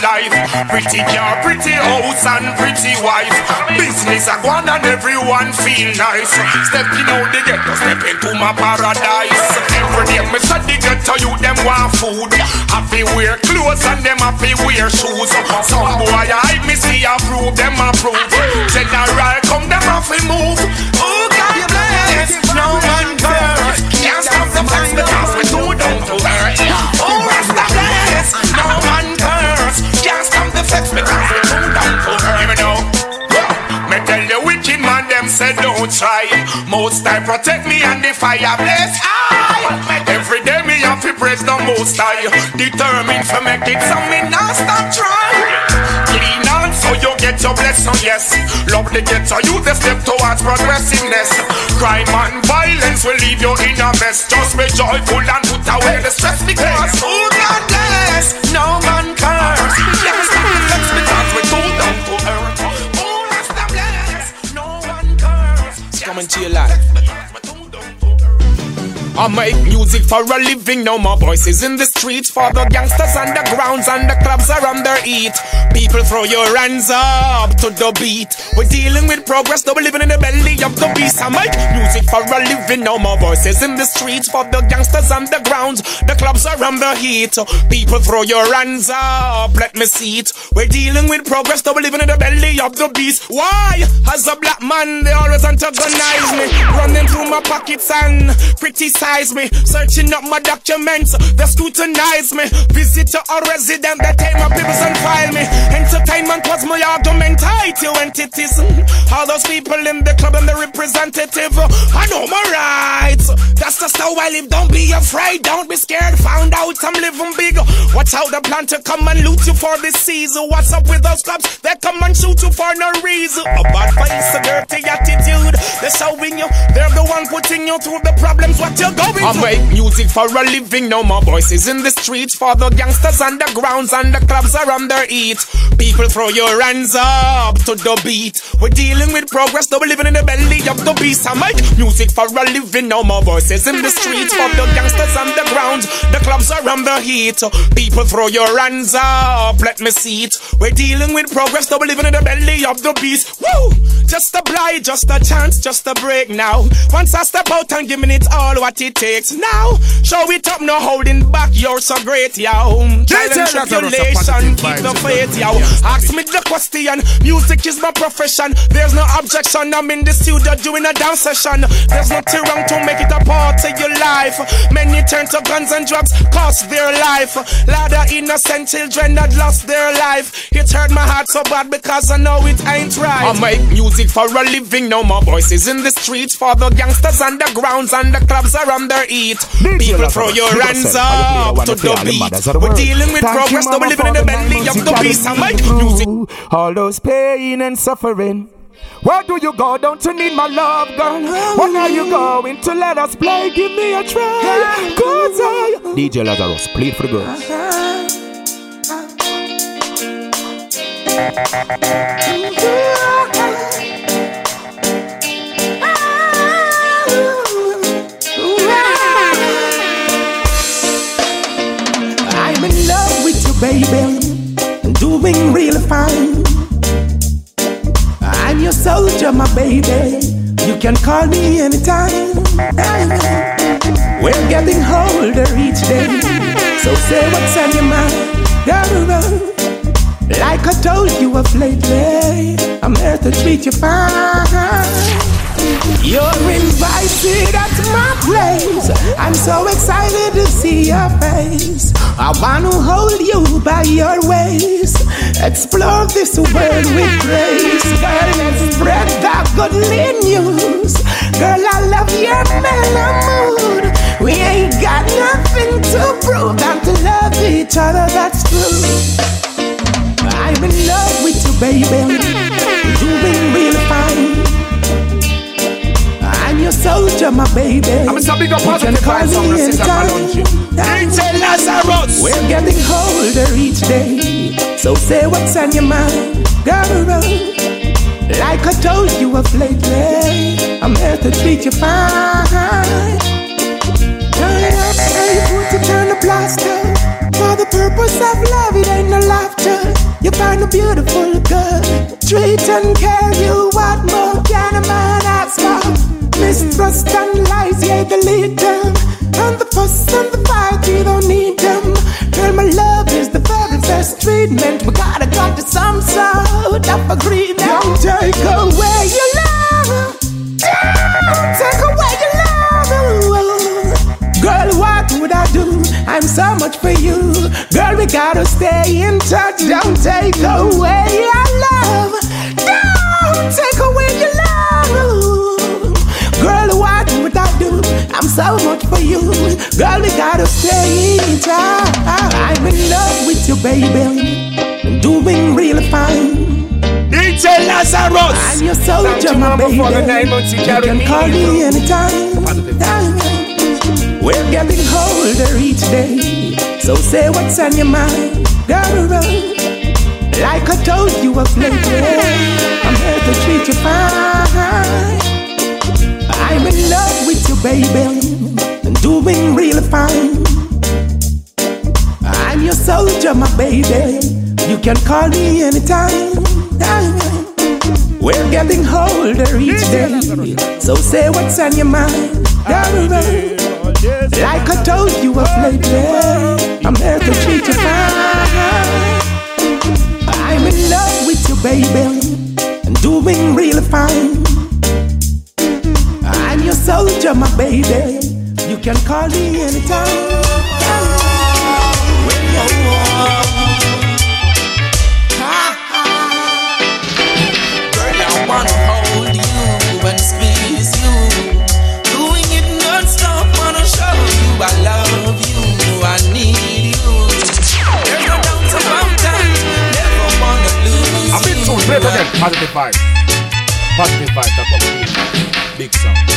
Life. Pretty car, pretty house and pretty wife. Business a go and everyone feel nice. Stepping out the ghetto, step into my paradise. Every day me say the ghetto you them want food. Happy wear clothes and them happy wear shoes. Some boy I me see approve them approve. General come them and move. Oh God bless, no man curse. Can't stop the flex because we too down to earth. Oh The flex because we too down earth. Give me now. Me tell the wicked man them say don't try. Most I protect me and the fire bless I. Every day me have to praise the most high. Determined to make it so me not stop trying. Clean get your blessing, yes. Love the get so you the step towards progressiveness. Crime and violence will leave you in a mess. Just be joyful and put away the stress because oh God bless, no man curse. Yes, stop the flex because we're too down to earth. Oh Rasta bless, no one curse. It's coming to your life. I make music for a living, no more voices in the streets. For the gangsters on the grounds and the clubs are on their eat. People throw your hands up to the beat. We're dealing with progress, though we're living in the belly of the beast. I make music for a living, no more voices in the streets. For the gangsters on the grounds, the clubs are on the heat. People throw your hands up, let me see it. We're dealing with progress, though we're living in the belly of the beast. Why? As a black man, they always antagonize me. Running through my pockets and criticize me. Searching up my documents, they scrutinize me. Visitor or resident, they take my papers and file me. Entertainment was my argument, I to entities. All those people in the club and the representative. I know my rights. That's just how I live. Don't be afraid, don't be scared. Found out I'm living big. Watch out, the plan to come and loot you for this season. What's up with those clubs? They come and shoot you for no reason. A bad face, a dirty attitude. They're showing you, they're the one putting you through the problems. What you're going I make music for a living, no more voices in the streets. For the gangsters on the grounds and the clubs are on their eat. People throw your hands up to the beat. We're dealing with progress, though we're living in the belly of the beast. I make music for a living, no more voices in the streets. For the gangsters on the grounds, the clubs are on the heat. People throw your hands up, let me see it. We're dealing with progress, though we're living in the belly of the beast. Woo! Just a blight, just a chance, just a break now. Once I step out and giving it all what it takes now. Show it up, no holding back, you're so great, yo. And tribulation, keep the faith, yo. Ask me the question, music is my profession. There's no objection, I'm in the studio doing a dance session. There's nothing wrong to make it a part of your life. Many turn to guns and drugs, cost their life. Lot of innocent children that lost their life. It hurt my heart so bad because I know it ain't right. I make music for a living, no more voices in the streets. For the gangsters on the grounds and the clubs are on their eat. People throw your hands up to the beat. We're dealing with progress, though we're living in the belly of the beast. I make music. All those pain and suffering. Where do you go? Don't you need my love, girl? When are you going to let us play? Give me a try. Cause I. DJ Lazarus, play for the girls. I'm baby. Doing real fine. I'm your soldier, my baby. You can call me anytime. We're getting older each day. So say what's on your mind. Like I told you of lately, I'm here to treat you fine. You're invited at my place. I'm so excited to see your face. I wanna hold you by your waist. Explore this world with grace. Girl, let's spread that goodly news. Girl, I love your mellow mood. We ain't got nothing to prove than to love each other, that's true. I'm in love with you, baby. Doing real fine. Soldier, my baby. I'm a big up You can positive vibes on the me system, anytime. DJ Lazarus. We're getting older each day. So say what's on your mind, girl. Like I told you of lately, I'm here to treat you fine. Turn up, hey, put it on the blaster. For the purpose of love, it ain't no laughter. You find a beautiful girl, treat and care you. What more can a man ask for? Mistrust and lies, yeah, the lead them. And the fuss and the fight, you don't need them. Girl, my love is the very best treatment. We gotta got to some sort of agreement. Don't take away your love. Don't take away your love. Girl, what would I do? I'm so much for you. Girl, we gotta stay in touch. Don't take away your love. Don't take so much for you. Girl, we gotta stay in touch. I'm in love with you, baby. Doing really fine. DJ Lazarus. I'm your soldier, my baby. for the nine months you can call me anytime. We're getting older each day. So say what's on your mind, girl. Like I told you of lately, I'm here to treat you fine. I'm in love with you, baby. Doing real fine. I'm your soldier, my baby. You can call me anytime. We're getting older each day, so say what's on your mind. Like I told you of lately, I'm here to treat you fine. I'm in love with you, baby, and doing really fine. I'm your soldier, my baby. You can call me anytime. Girl, I wanna hold you and squeeze you. Doing it non-stop, wanna show you I love you, I need you. There's no doubt about that, never wanna lose A bit you. soon, play it again. Positive vibe. Positive vibe, that's what we need. Big song.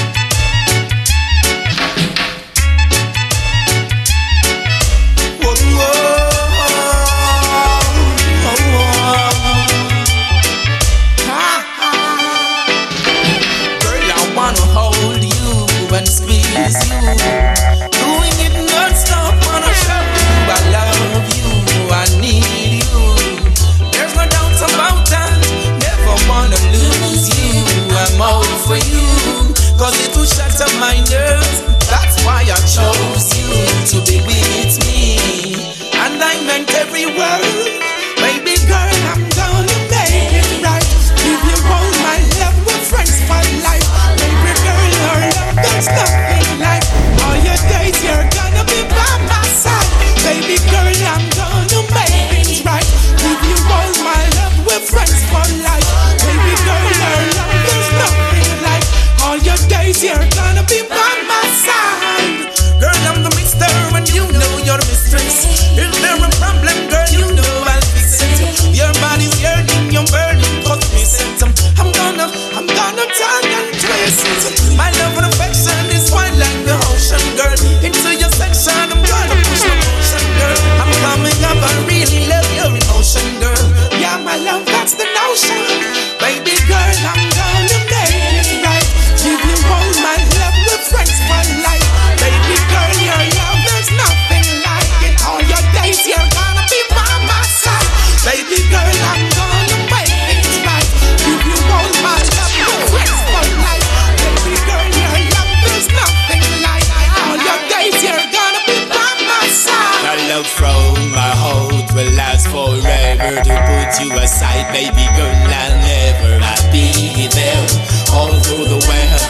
My heart will last forever. To put you aside, baby girl, I'll never. I'll be there all through the weather.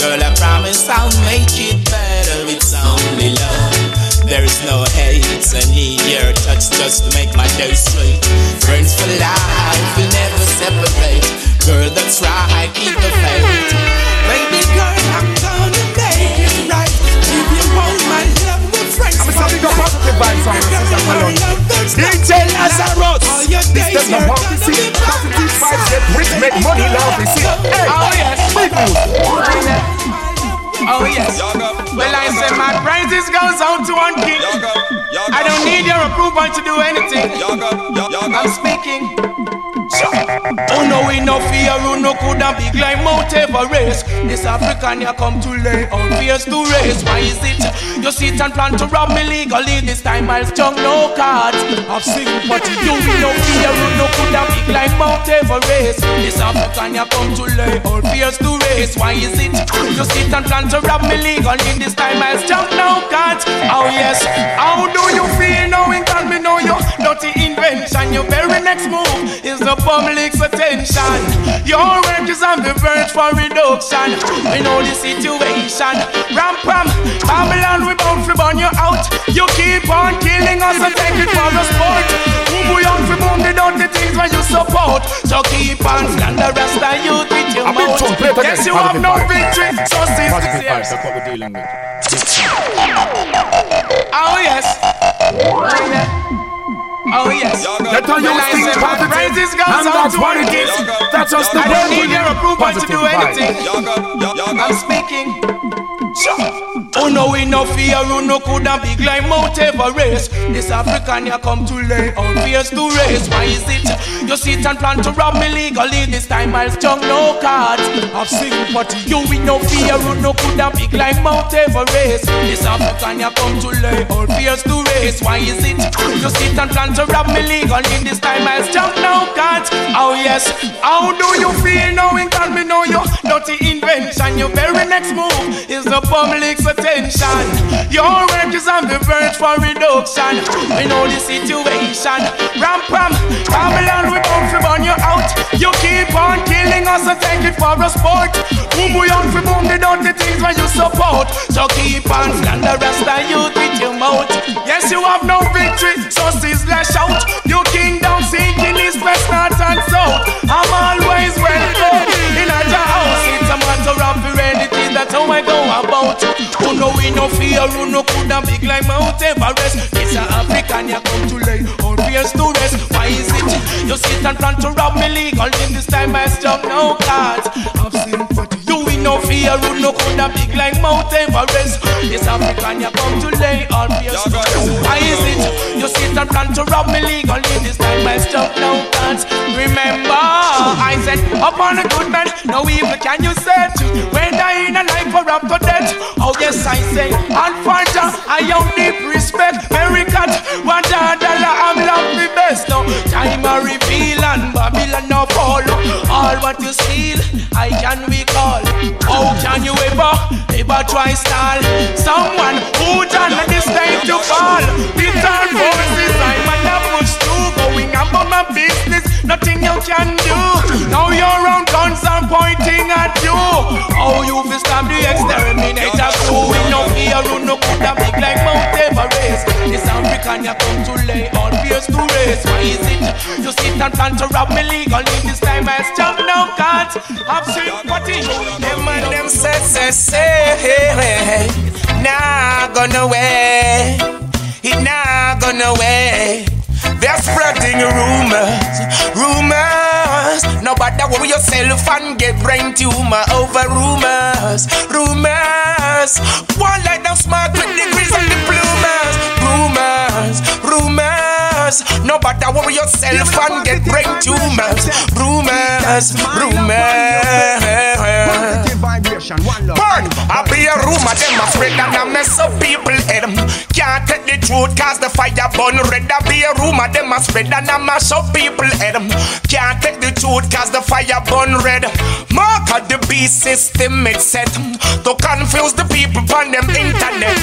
Girl, I promise I'll make it better. It's only love. There's no hate. I need your touch just to make my day straight. Friends for life, we'll never separate. Girl, that's right, keep the faith. Baby girl, I'm gonna make it right. Give you all my love, we're friends I'm got positive vibes on Baby this is girl, Malone. your love, there's DJ Lazarus. This days, does not you're to see be by positive vibes side. get rich, make money, love, you see. Oh, hey, Oh yes, big news. oh yes. Well, I say my praises goes out to one king. I don't need your approval to do anything. I'm speaking. Oh no, we no fear, who no coulda big like Mount Everest. This African ya come to lay all fears to raise. Why is it you sit and plan to rob me legally? This time I'll strong no cards. I've seen what you no fear, who no coulda big like Mount Everest. This African ya come to lay all fears to raise. Why is it you sit and plan to rob me legally? This time I'll strong no cards. Oh yes, how do you feel knowing that me you dirty invention? Your very next move is the public's attention. Your work is on the verge for reduction. We know the situation. Ram pam, Babylon, we bound to burn you out. You keep on killing us and take it for the sport. Who on to boom the dirty things when you support. So keep on us the youth with your A mouth. tune, play it again. Yes, you have no victory. So since Positive this vibes, that's what we're dealing with. Oh yes. Oh. Yes. Let all you Well, I think say my positive, praises goes and that's what one it king. is. That's just the I don't need your approval to do anything. I'm speaking. Oh no, we no fear, who no coulda big like Mount Everest. This African ya come to lay on fears to race. Why is it you sit and plan to rob me legally? This time I'll strong no cards. I've sympathy. You we no fear, who no coulda big like Mount Everest. This African ya come to lay on fears to race. Why is it you sit and plan to rob me legally? This time I'll strong no cards. Oh yes, how do you feel knowing that me know your dirty invention? Your very next move is the public's attention. Your work is on the verge for reduction. We know the situation. Ram pam, Babylon, we come to burn you out. You keep on killing us and take it for a sport. Boom, we on for boom, the dirty things when you support. So keep on slander rest of youth with your mouth. Yes, you have no victory, fear, who no coulda big like Mount Everest. It's a African, you come to lay on fears to rest. Why is it you sit and plan to rob me legal? In this time I struck no cards. I've seen we no fear, who no coulda big like Mount Everest. This African, you come to lay on to. Why is it you sit and plan to rob me legally? This time I struck no cards. Remember, I said upon a good man, no evil can you set. Whether in a life or up to death. Oh yes, I say, and Fanta, I own deep respect. Very cut, one dollar, I'm love the best. No time I reveal and Babylon no fall. All what you steal, I can recall. How can you ever, ever try style someone who done this time to fall? Return forces, I'm an push about my business. Nothing you can do. Now your own guns are pointing at you. Oh, you fi stop the exterminator crew. We no fear, who no coulda big like Mount Everest. This African you come to lay all fears to race. Why is it you sit and plan to rob me legally? This time I stop no can't have sympathy. Them and them say, say, say, hey, hey, hey. Nah, gonna way. He nah gonna way. They're spreading rumors, rumors. Nobody worry yourself and get brain tumor over rumors, rumors. One like them smart with degrees and diplomas, rumors, rumors. Nobody worry yourself and get brain tumors, rumors, rumors. Burn, I be a rumor, them a spread and a mess up people head. Can't take the truth cause the fire burn red. I be a rumor, them a spread and a mash up people head. Can't take the truth cause the fire burn red. Mark of the beast system it set to confuse the people on them internet.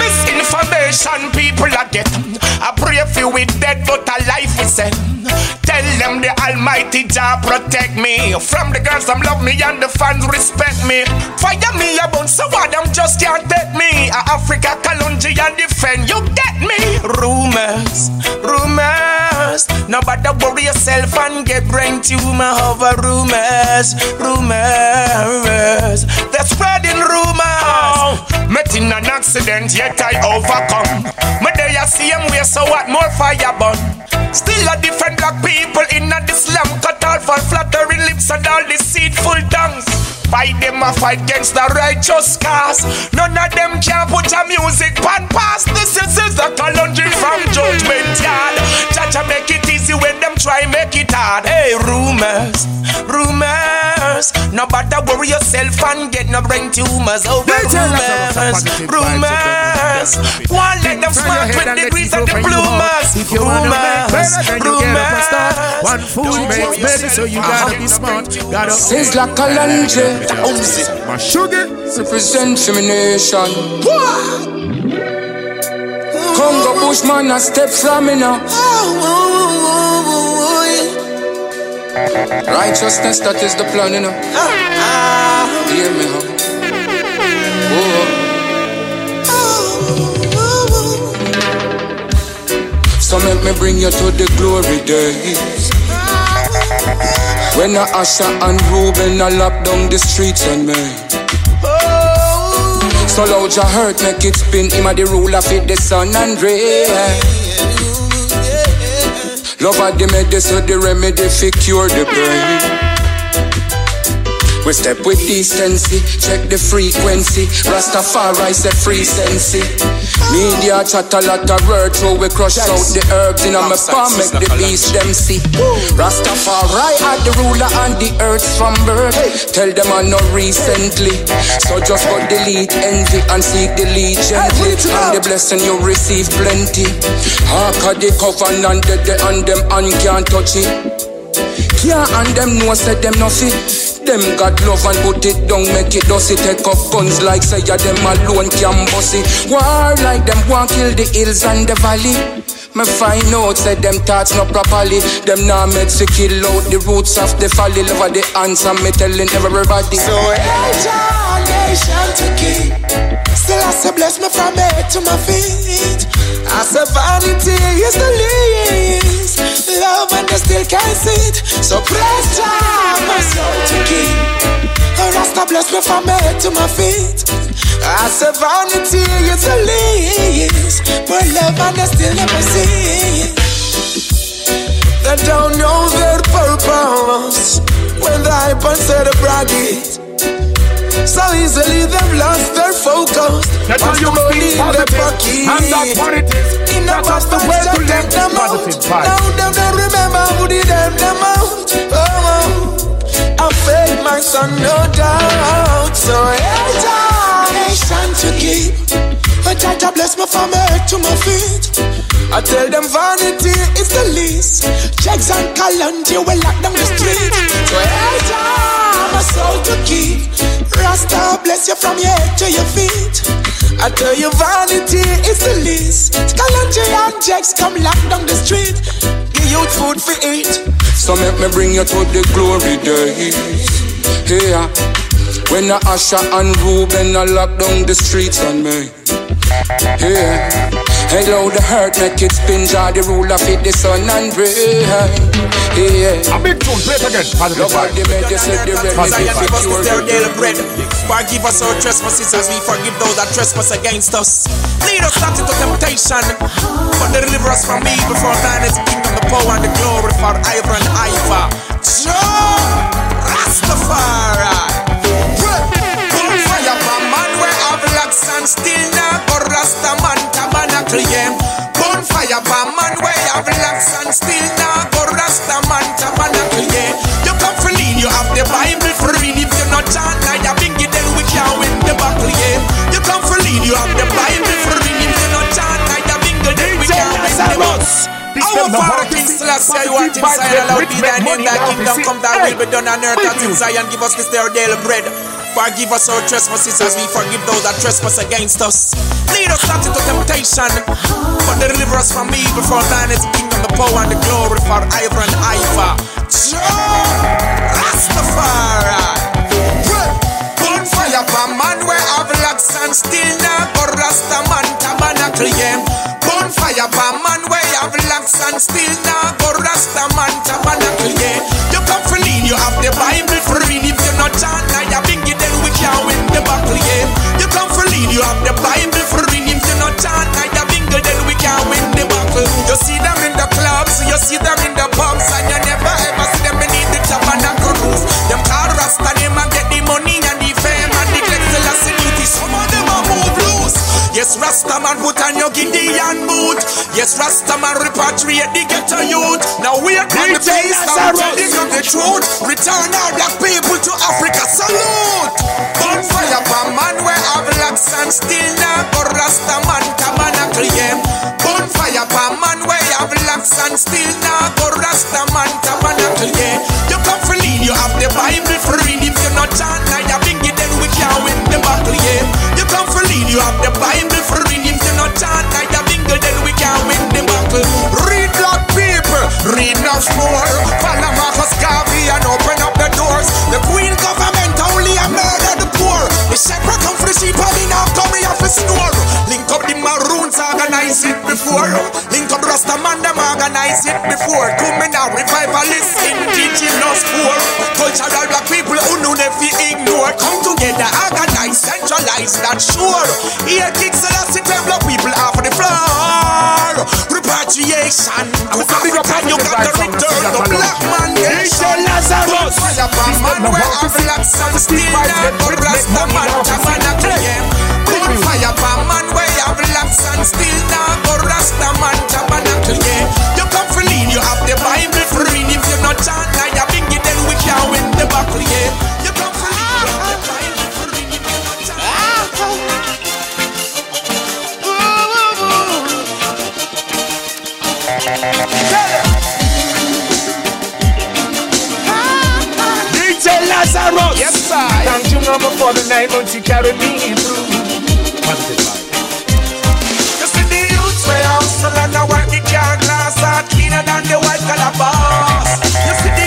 Misinformation people a get. I pray for with dead but a life we said. Tell them the Almighty Jah protect me from the girls them love me and the fans respect me. Fire me a bone so what them just can't take me. A Africa Colombia defend you get me. Rumors, rumors. Nobody worry yourself and get brain tumor over rumors, rumors. They're spreading rumors. Oh. Met in an accident yet I overcome. Me day I see him way so what more fire burn. Still a different black people in a the slum cut all for flattering lips and all deceitful tongues. Fight them a fight against the righteous cause. None of them can put a music pan past. This is, is the calendar from judgment yard. Jaja make it easy when them try make it hard. Hey, rumors, rumors. Nobody worry yourself and get no brain tumors oh, over rumors, rumors. One let them smart with degrees and diplomas. If you Rumors, better, then you get up and start. rumors. One food makes better, so you gotta be smart. Gotta Since like a luncheon, my sugar. represent femination. Congo Bushman a step from me now. Righteousness, that is the plan, you know. Hear me, huh? Whoa. So make me bring you to the glory days. When I Asha and Ruben I lock down the streets and me. So loud your hurt, make it spin. Him a the ruler fit the sun and rain. Love of the medicine, the remedy fi cure the pain. We step with decency, check the frequency. Rastafari say free sensi. Media chat a lot of words, so we crush out the herbs in a my palm, make the beast them see. Rastafari are the ruler and the earth from birth. Tell them I know recently. So just go delete envy and seek the lead gently. And the blessing you receive plenty. Hark the covenant, dead the and them and can't touch it. Can't and them know say them no fit. Them got love and put it down, make it dusty. Take up guns like say ya them alone can bossy. War like them want kill the hills and the valley. Me find out say them thoughts not properly. Them now made to kill out the roots of the folly. Love the answer me telling everybody. So Elijah, nation to keep. Still bless me from head to my feet. I say vanity is the least. Love and I still can't see it. So praise God, my soul to keep. Rasta bless me from head to my feet. I say vanity is the least. But love and I still never see it. They don't know their purpose when the hype and say the brag it. So easily they've lost their focus. That's how you the money speak in their pocket? And that's what it is. In the That's the way to live them out. positive vibes. Now them don't remember who did them them out. Oh, oh. I fake my son, no doubt. So hey, nation to keep. But Jah bless my head to my feet. I tell them vanity is the least. Checks and calamity will lock down the street. So hey, Jah, my soul to keep. Rasta bless you from your head to your feet. I tell you vanity is the least. Calamity and checks come lock down the street. Give youth food for eat. So make me bring you to the glory days. Yeah. When I Asha and Ruben I lock down the streets on me. Yeah. Hello the hurt make it spin jar the ruler fit the sun and rain. Yeah. A big tune, play it again. Positive Love all the men they said the red Zion is give us pure this their daily bread. bread. Forgive us our trespasses as we forgive those that trespass against us. Lead us not into temptation, but deliver us from evil. For thine is the kingdom, the power, and the glory for ever and ever. Jah Rastafari. Bonfire for man where have locks and still now go Rasta yeah. Bonfire for man where have locks and still now go Rasta man tabernacle yeah. You come for lean, you have the Bible for read. If you're not chant, you bring it, then we can win the battle yeah. You come for lean, you have the Bible for read. If you're not chant, you bring it, then we can win the battle. Our Father King Selassie, you want inside, allowed be thy name, thy kingdom come, thy will be done on earth as in Zion. Give us this day our daily bread. Forgive us our trespasses as we forgive those that trespass against us. Lead us not into temptation, but deliver us from evil. For thine is the kingdom, the power, and the glory for Ivor and Iva. Jah Rastafari. Bonfire for man where have locks and still now go Rasta man tabernacle yeah. Bonfire for man where have locks and still now go Rasta man tabernacle yeah. You come for lean, you have the Bible for read. If you're not chant, now you bring it, then can win the battle yeah. You come for lean, you have the Bible for read. If you're not chant, you bring it, then we can win the battle. You see them in the clubs, you see them in the pubs, and you never ever Yes, Rasta man put on your Gideon boot. Yes, Rasta man repatriate the ghetto youth. Now we are the place now telling you the truth. Return our black people to Africa. Salute. Bonfire for man where have locks and still now go Rasta man tabernacle yeah. Bonfire for man where have locks and still now go Rasta organize it before. Come in now, revivalist, indigenous poor. Cultural black people who know if feel ignore. Come together, organize, centralize, that sure. Here, King Selassie, black people off the floor. Repatriation. Africa, you got to return the black man nation. Lazarus. Fire for man where have blacks and still not for Rasta man tabernacle. Put fire for man where have blacks and still not for Rasta man Mama, for the nine months you carried me through. You see the youths way hustle and I work the car glass are cleaner than the white collar boss. You see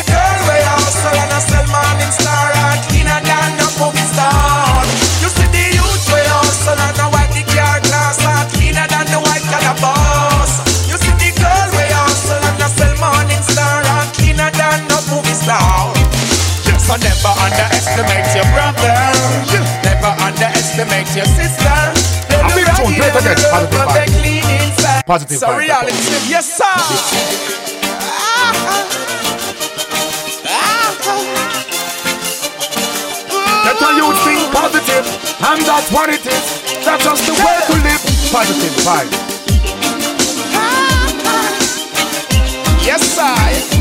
Positive vibe. Perfect clean inside. Positive So vibe. reality, yes sir. Let all you think positive, and that's what it is. That's just the way to live. Positive vibe. Yes sir.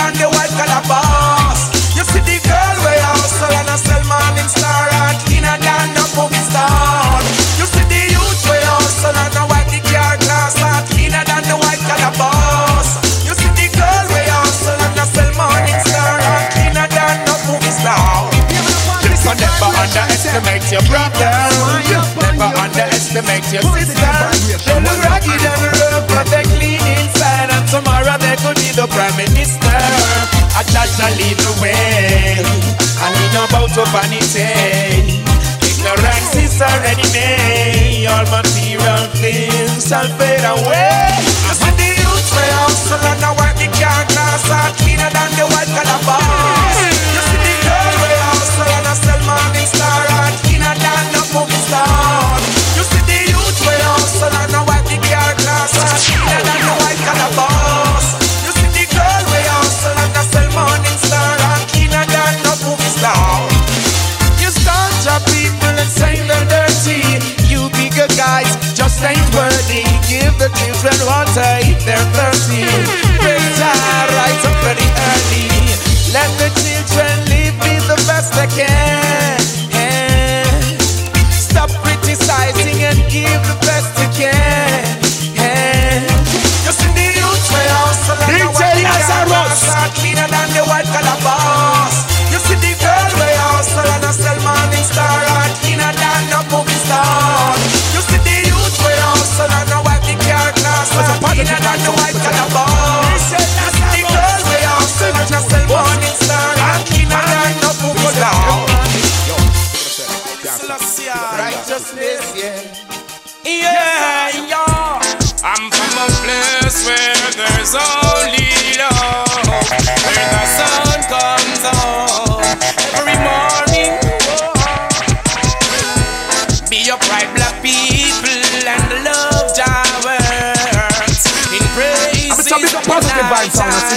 Than the white collar boss. You see the girl way hustle and I sell morning star are cleaner than the movie star. You see the youths way hustle and I work the car glass are cleaner than the white collar boss. You see the girl way hustle and I sell morning star are cleaner than the movie star. Just So never underestimate your brother. Never underestimate your sister. They look ragged and rough, but they clean inside. And tomorrow they could be the prime minister. I way. Need no bout of vanity. Ignorance is our enemy. All material things shall fade away. I see the youth way hustle and I work the car glass are cleaner than the white collar. Children water if they're thirsty.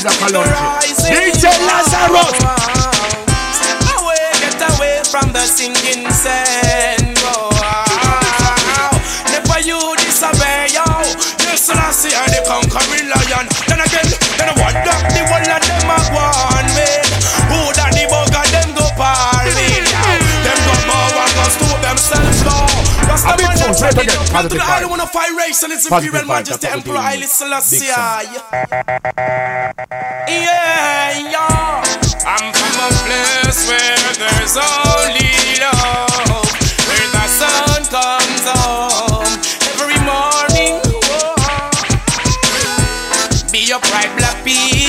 Vibe sound of Kalonji. DJ Lazarus. Step away, get away from the singing sand. It up to Positive vibe. island wanna fight race and its imperial majesty Emperor Haile. Selassie. Yeah, yeah. I'm from a place where there's only love, where the sun comes home every morning. Whoa. Be upright, black people,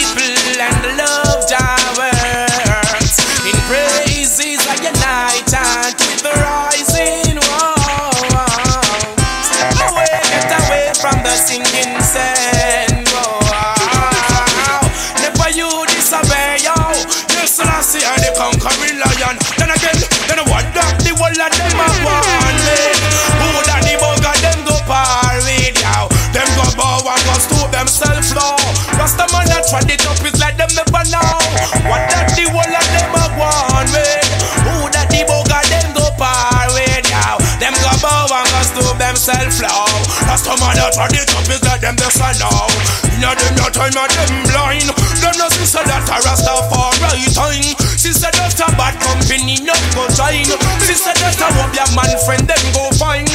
it up is like them never know. What that the whole of them a want with? Who that the bugger them go par with? Yow, them go bow and go stoop themselves low. Last time I trod it up is like them just a know. Inna them no time of them blind. Them no sister that a Rastafari time. Sister that a bad company no go join. Sister that a hope your man friend them go find.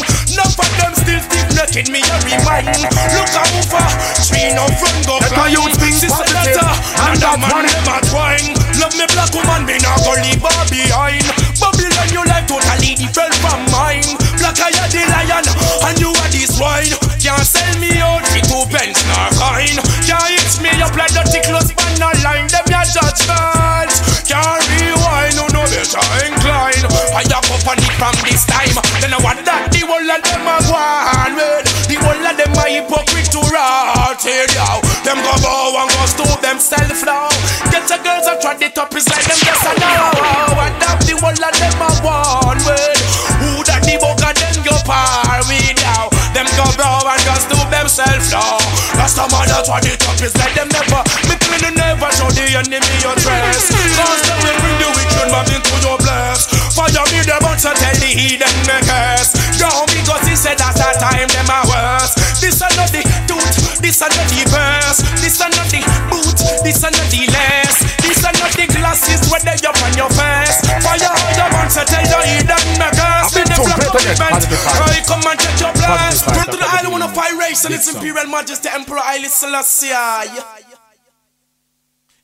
Enough of them still stiff naked me a remind. Look far three ah. no front go flying. youth think Sister positive, that a and that man them a twine. Love me black woman me not go leave her behind. Babylon your life totally different from mine. Black I the lion and you are the swine. Can't sell me out for two pence nor coin. Can't hit me up like dirty clothes man a line. Them your judgment. Can't rewind, no no better incline. I a company from this time. Then I want that the whole of them a go on hypocrite to rot here now. Them go bow and go stoop themselves now. Get the girls and try it up is like them just a know. What that the whole of them a one with. Who that the bugger them go par with now. Them go bow and go stoop themselves now. Last time I try it up is like them never. Me clean and never show the enemy your dress. Cause they will bring the wicked man into your bless. Fire me the bunch and tell the heathen makers. Down because he said that's the time this are not the verse. This are not the boot, this are not the less. This are not the glasses where they up on your face. Fire all the bunch and tell the heathen makers. I've been Then the black event. positive come and check your plans. Run to the island of fire race and its imperial majesty Emperor Haile Selassie. Yeah,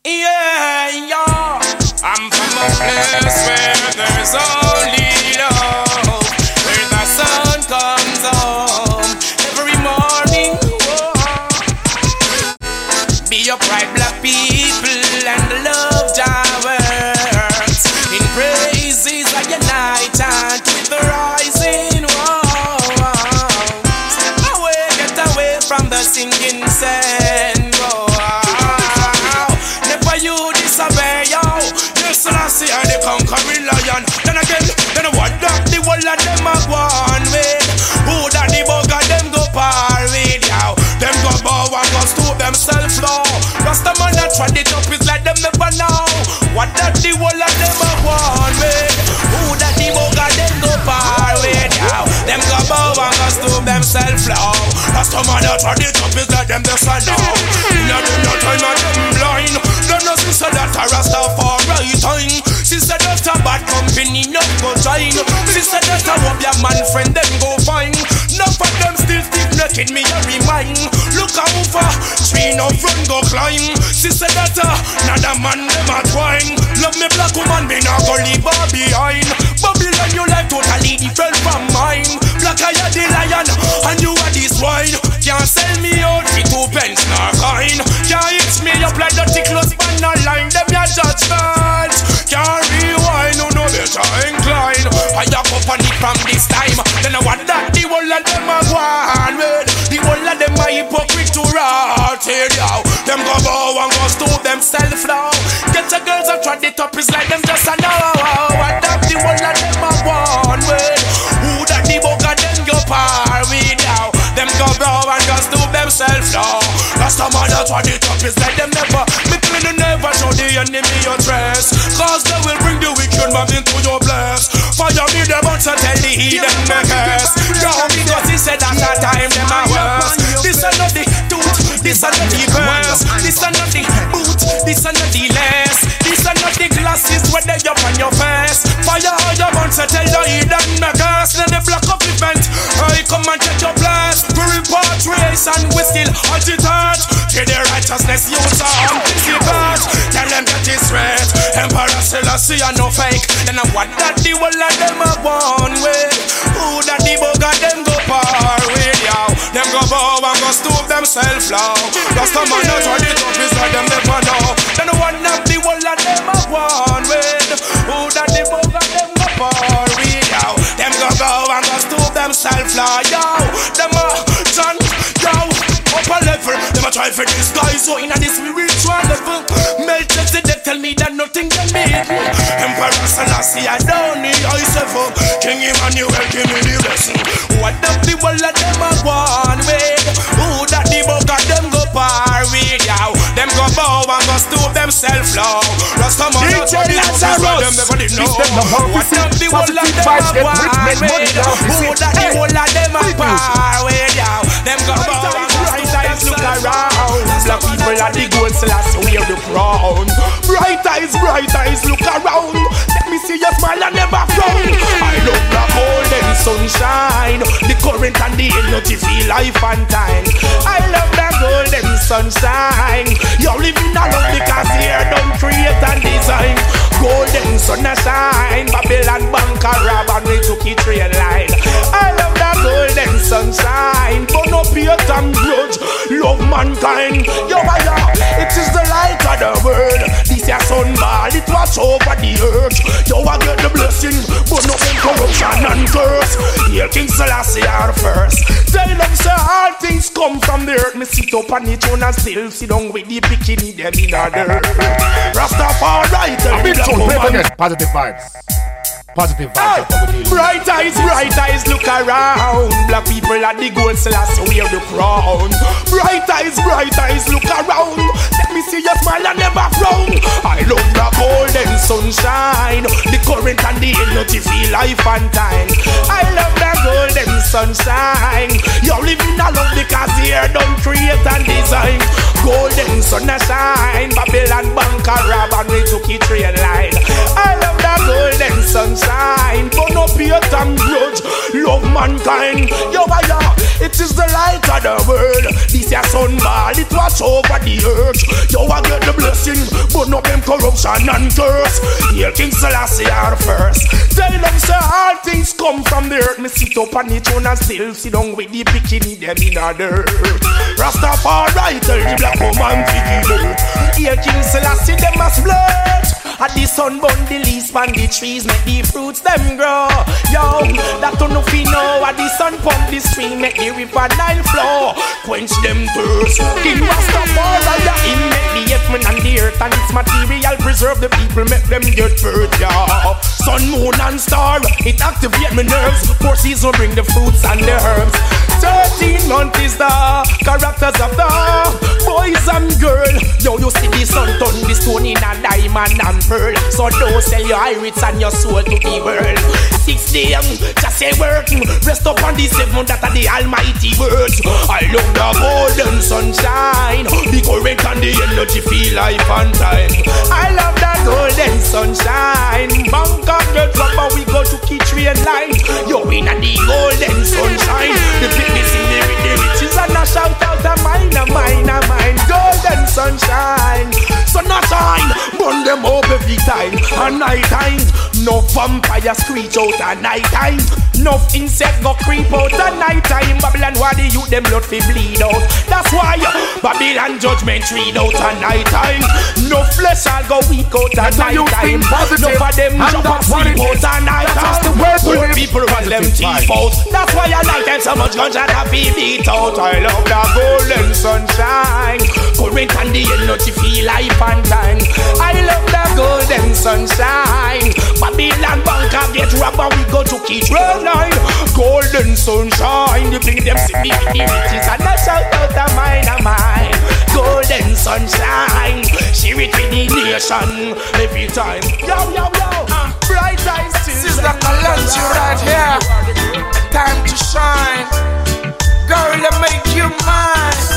yeah. I'm from a place where there's only love. Where the sun comes home Be upright, black people, and love towers. In praises I unite and with the rising. Whoa. Away, get away from the singing sand. Rasta try it up is like them never know. What that the whole of them a on with? Who that the bugger them go par with, yo? Them go bow and go stoop themselves low. Rasta man that try it up is like them just a know. Inna them no time and them blind. Them no sister that a Rastafari time. Sister that a bad company no go join. Sister that a hope your man friend them go find. Enough of them still naked me a remind. Look how far tree no front go climb. Sister that uh, a another man them a twine. Love me black woman me not go leave her behind. Babylon your life totally different from mine. Black I are the lion and you are the swine. Can't sell me out for two pence nor coin. Can't hit me up like dirty clothes man a line. Them your judgment. Can't rewind, no no better incline. I a company from this time. Then I want that the whole of them a go on with. The whole of them a hypocrite to rot here now. Them go bow and go stoop themselves now. Get the girls and try it up is like them just a know. What that the whole of them a go on with. Who that the bugger them go par with now. Them go bow and go stoop themselves now. Last time I try it up is like them never. Me clean never show the enemy your dress. Cause they will bring the wicked man into your bless. Fire me the bunch and tell the heathen makers. Down because he said that that time them a worse. This are not the tooth, this are not the curse. This are not the boot, this are not the less. This are not the glasses where they up on your face. Fire all your bunch and tell the heathen makers. Then the block up event. I come and check your place. We report race and we still agitate. Till the righteousness youths are anticipate. Tell them that it's right. Selassie are no fake. Then I want that the whole of them are one way. Who that the bugger them go par with yow. Them go bow and go stoop themselves low. Rasta man not try it up is them never know. Then I want that the whole of them are one way. Who that the bugger them go par with yow. Them go bow and go stoop themselves low. Yo, them a John, yo up a level. Them a try for this guy, so in a this spiritual level. Emperor Selassie, I don't need I seven. King Emmanuel, give me the blessing. What the world of them a them self-love. Rasta man, DJ Lazarus. them never know. System no how What them the whole of positive them vibes get rich, make money now Who that the whole of them a big music. par with, yeah. Them go bow and bright eyes look around. Black people are the gold slash wear the crown. Bright eyes, bright eyes look around. Let me see your smile and never frown. I love the golden sunshine, the current and the energy feel life and time. I love the golden sunshine. You're living alone because here don't create and design. Golden sunshine, Babylon bank a rob and we took it train line. I love the golden sunshine, but no hate and grudge. Love mankind, yo, yeah, it is the light of the world. This your sunball, it watch over the earth. Yo, I get the blessing, but no them corruption and curse. Here King Selassie are first. Tell them say all things come from the earth. Me sit up on the throne and still sit down with the bikini them in the dirt. Rastafari, tell A me big black tune, play it Positive vibes. Positive vibes. that's what we deal with. Bright eyes, bright eyes, look around. Black people at the gold slash wear the crown. Bright eyes, bright eyes, look around. Me see your smile and never frown. I love the golden sunshine, the current and the energy feel life and time. I love the golden sunshine. You're living alone because here don't create and design. Golden sunshine, Babylon bank a rob and we took it train line. I love the golden sunshine, but no hate and grudge. Love mankind, yo, yeah, it is the light of the world. This your sunball, it watch over the earth. Yo, I get the blessing, but no them corruption and curse. Here King Selassie are first. Tell them say all things come from the earth. Me sit up on the throne and still sit down with the bikini them in the dirt. Rastafari tell the black woman to give birth. Here King Selassie them must blood. And the sun burn the leaves on the trees, make the fruits them grow. Yo, that don't know fi know. And the sun pump the stream, make the river Nile flow. Quench them thirst. King Rastafari, him make the heaven and the earth and its material preserve the people, make them get birth. Yeah, sun, moon and star, it activate my nerves. Four seasons bring the fruits and the herbs. Thirteen months is the characters of the boys and girls. Yo, you see the sun turn the stone in a diamond and pearl. So don't sell your irids and your soul to the world. Six day, um, just say work. Rest up on the seven that are the almighty words. I love the golden sunshine. The current and the energy feel life and time. I love the golden sunshine. Bangkok get and we go to Kitchen line. Yo, in a the golden sunshine. The fitness in the the riches and a shout out a mine, a mine, a mine. Golden sunshine. Sun a shine, burn them up every time. A night time, no vampire screech out at night time. No insect go creep out at night time. Babylon, why the youth them blood fi bleed out? That's why Babylon judgment read out at night time. No flesh all go weak out at night time. No for them and jump that's and what sleep out at night time. just the way Poor people roll them teeth out. That's why I like them so much guns and I feel beat out. I love the golden sunshine. Current and the energy feel life and time. I love the golden sunshine. Babylon bank and get rubber, we go to Keith line. Golden sunshine, the bring them see me riches and I shout out a mine of mine. Golden sunshine, it with the nation every time. Yo, yo, yo, uh, bright eyes, the Kalonji right here. Time to shine. Girl, to make you mine.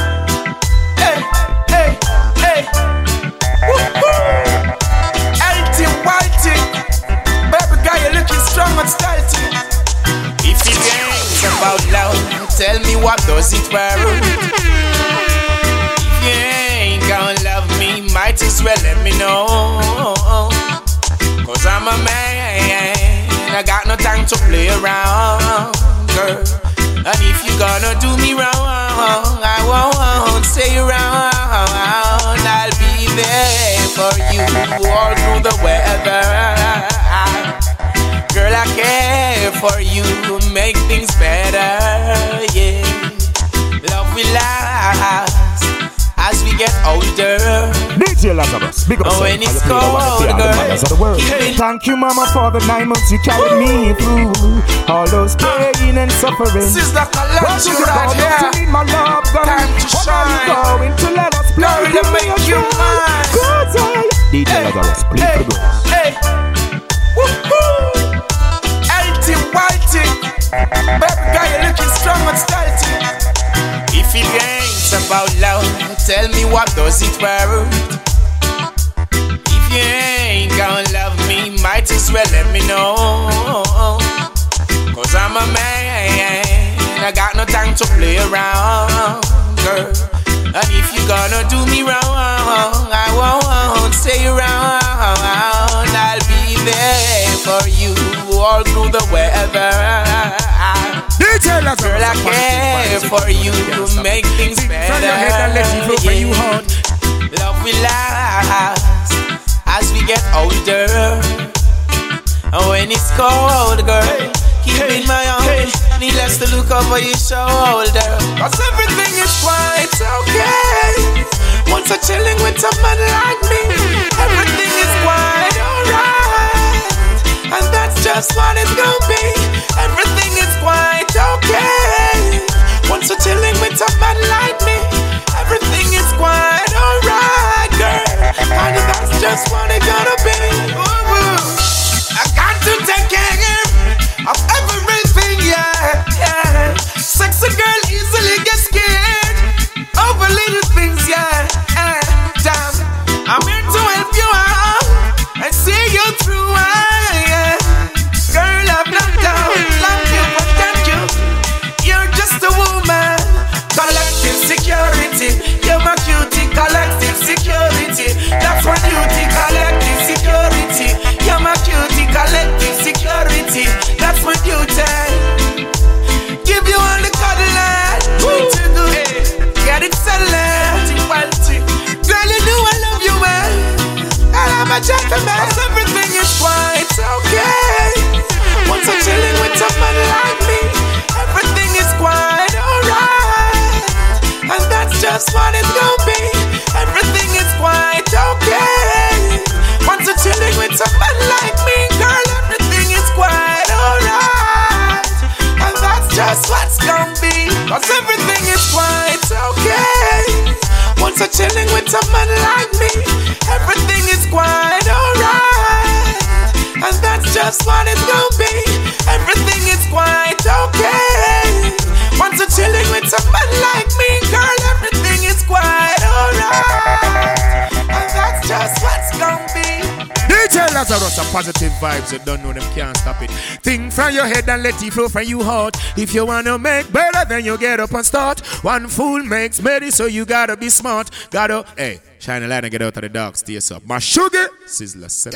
And stealthy. If it ain't about love, tell me what does it worth? If you ain't gonna love me, might as well let me know. Cause I'm a man, I got no time to play around, girl. And if you gonna do me wrong, I won't stay around. I'll be there for you all through the weather. Girl, I care for you, make things better, yeah. Love will last as we get older. DJ Lazarus, big up Oh, when it's How you play the one that cold, play all the girl. manners of the world. Thank you, Mama, for the nine months you carried me through. All those ah. pain and suffering. Sister Where Colette, do you you go? right you need my love, girl? Time to What are shine. you going to let us play? Girl, me make you mine. Good. DJ Lazarus, please girls. Hey, woohoo! Girl, you looking strong and stealthy. If it ain't about love, tell me what does it worth? If you ain't gonna love me, might as well let me know. Cause I'm a man, I got no time to play around, girl. And if you're gonna do me wrong, I won't stay around. I'll be there for you all through the weather. Girl, I care for you to make things better. From your head and let it flow for you hard. Love will last as we get older. And when it's cold, girl, keep in my arms. Needless to look over your shoulder. Cause everything is quite okay. Once I'm chilling with a man like me, everything is quite alright. And that's just what it's gonna be. Everything is quite okay. Once you're chilling with a man like me, everything is quite alright, girl. And that's just what it's gonna be. Ooh, I got to take care of everything, yeah, yeah. Sexy girl easily get scared over little things, yeah. Gentleman. 'Cause everything is quite okay. Once I'm chilling with a man like me, everything is quite alright. And that's just what it's gonna be. Everything is quite okay. Once I'm chilling with a man like me, girl, everything is quite alright. And that's just what's gonna be. Cause everything is quite. I'm chilling with a man like me, everything is quite alright. And that's just what it's gonna be. Everything is quite okay. Once I'm chilling with a man like me, girl, everything is quite alright. And that's just what's gonna be. DJ Lazarus, a positive vibes, you don't know them can't stop it. Think from your head and let it flow from your heart. If you wanna make better, then you get up and start. One fool makes many, so you gotta be smart. Gotta, hey, shine a light and get out of the dark, stay up. My sugar, Sizzla, set.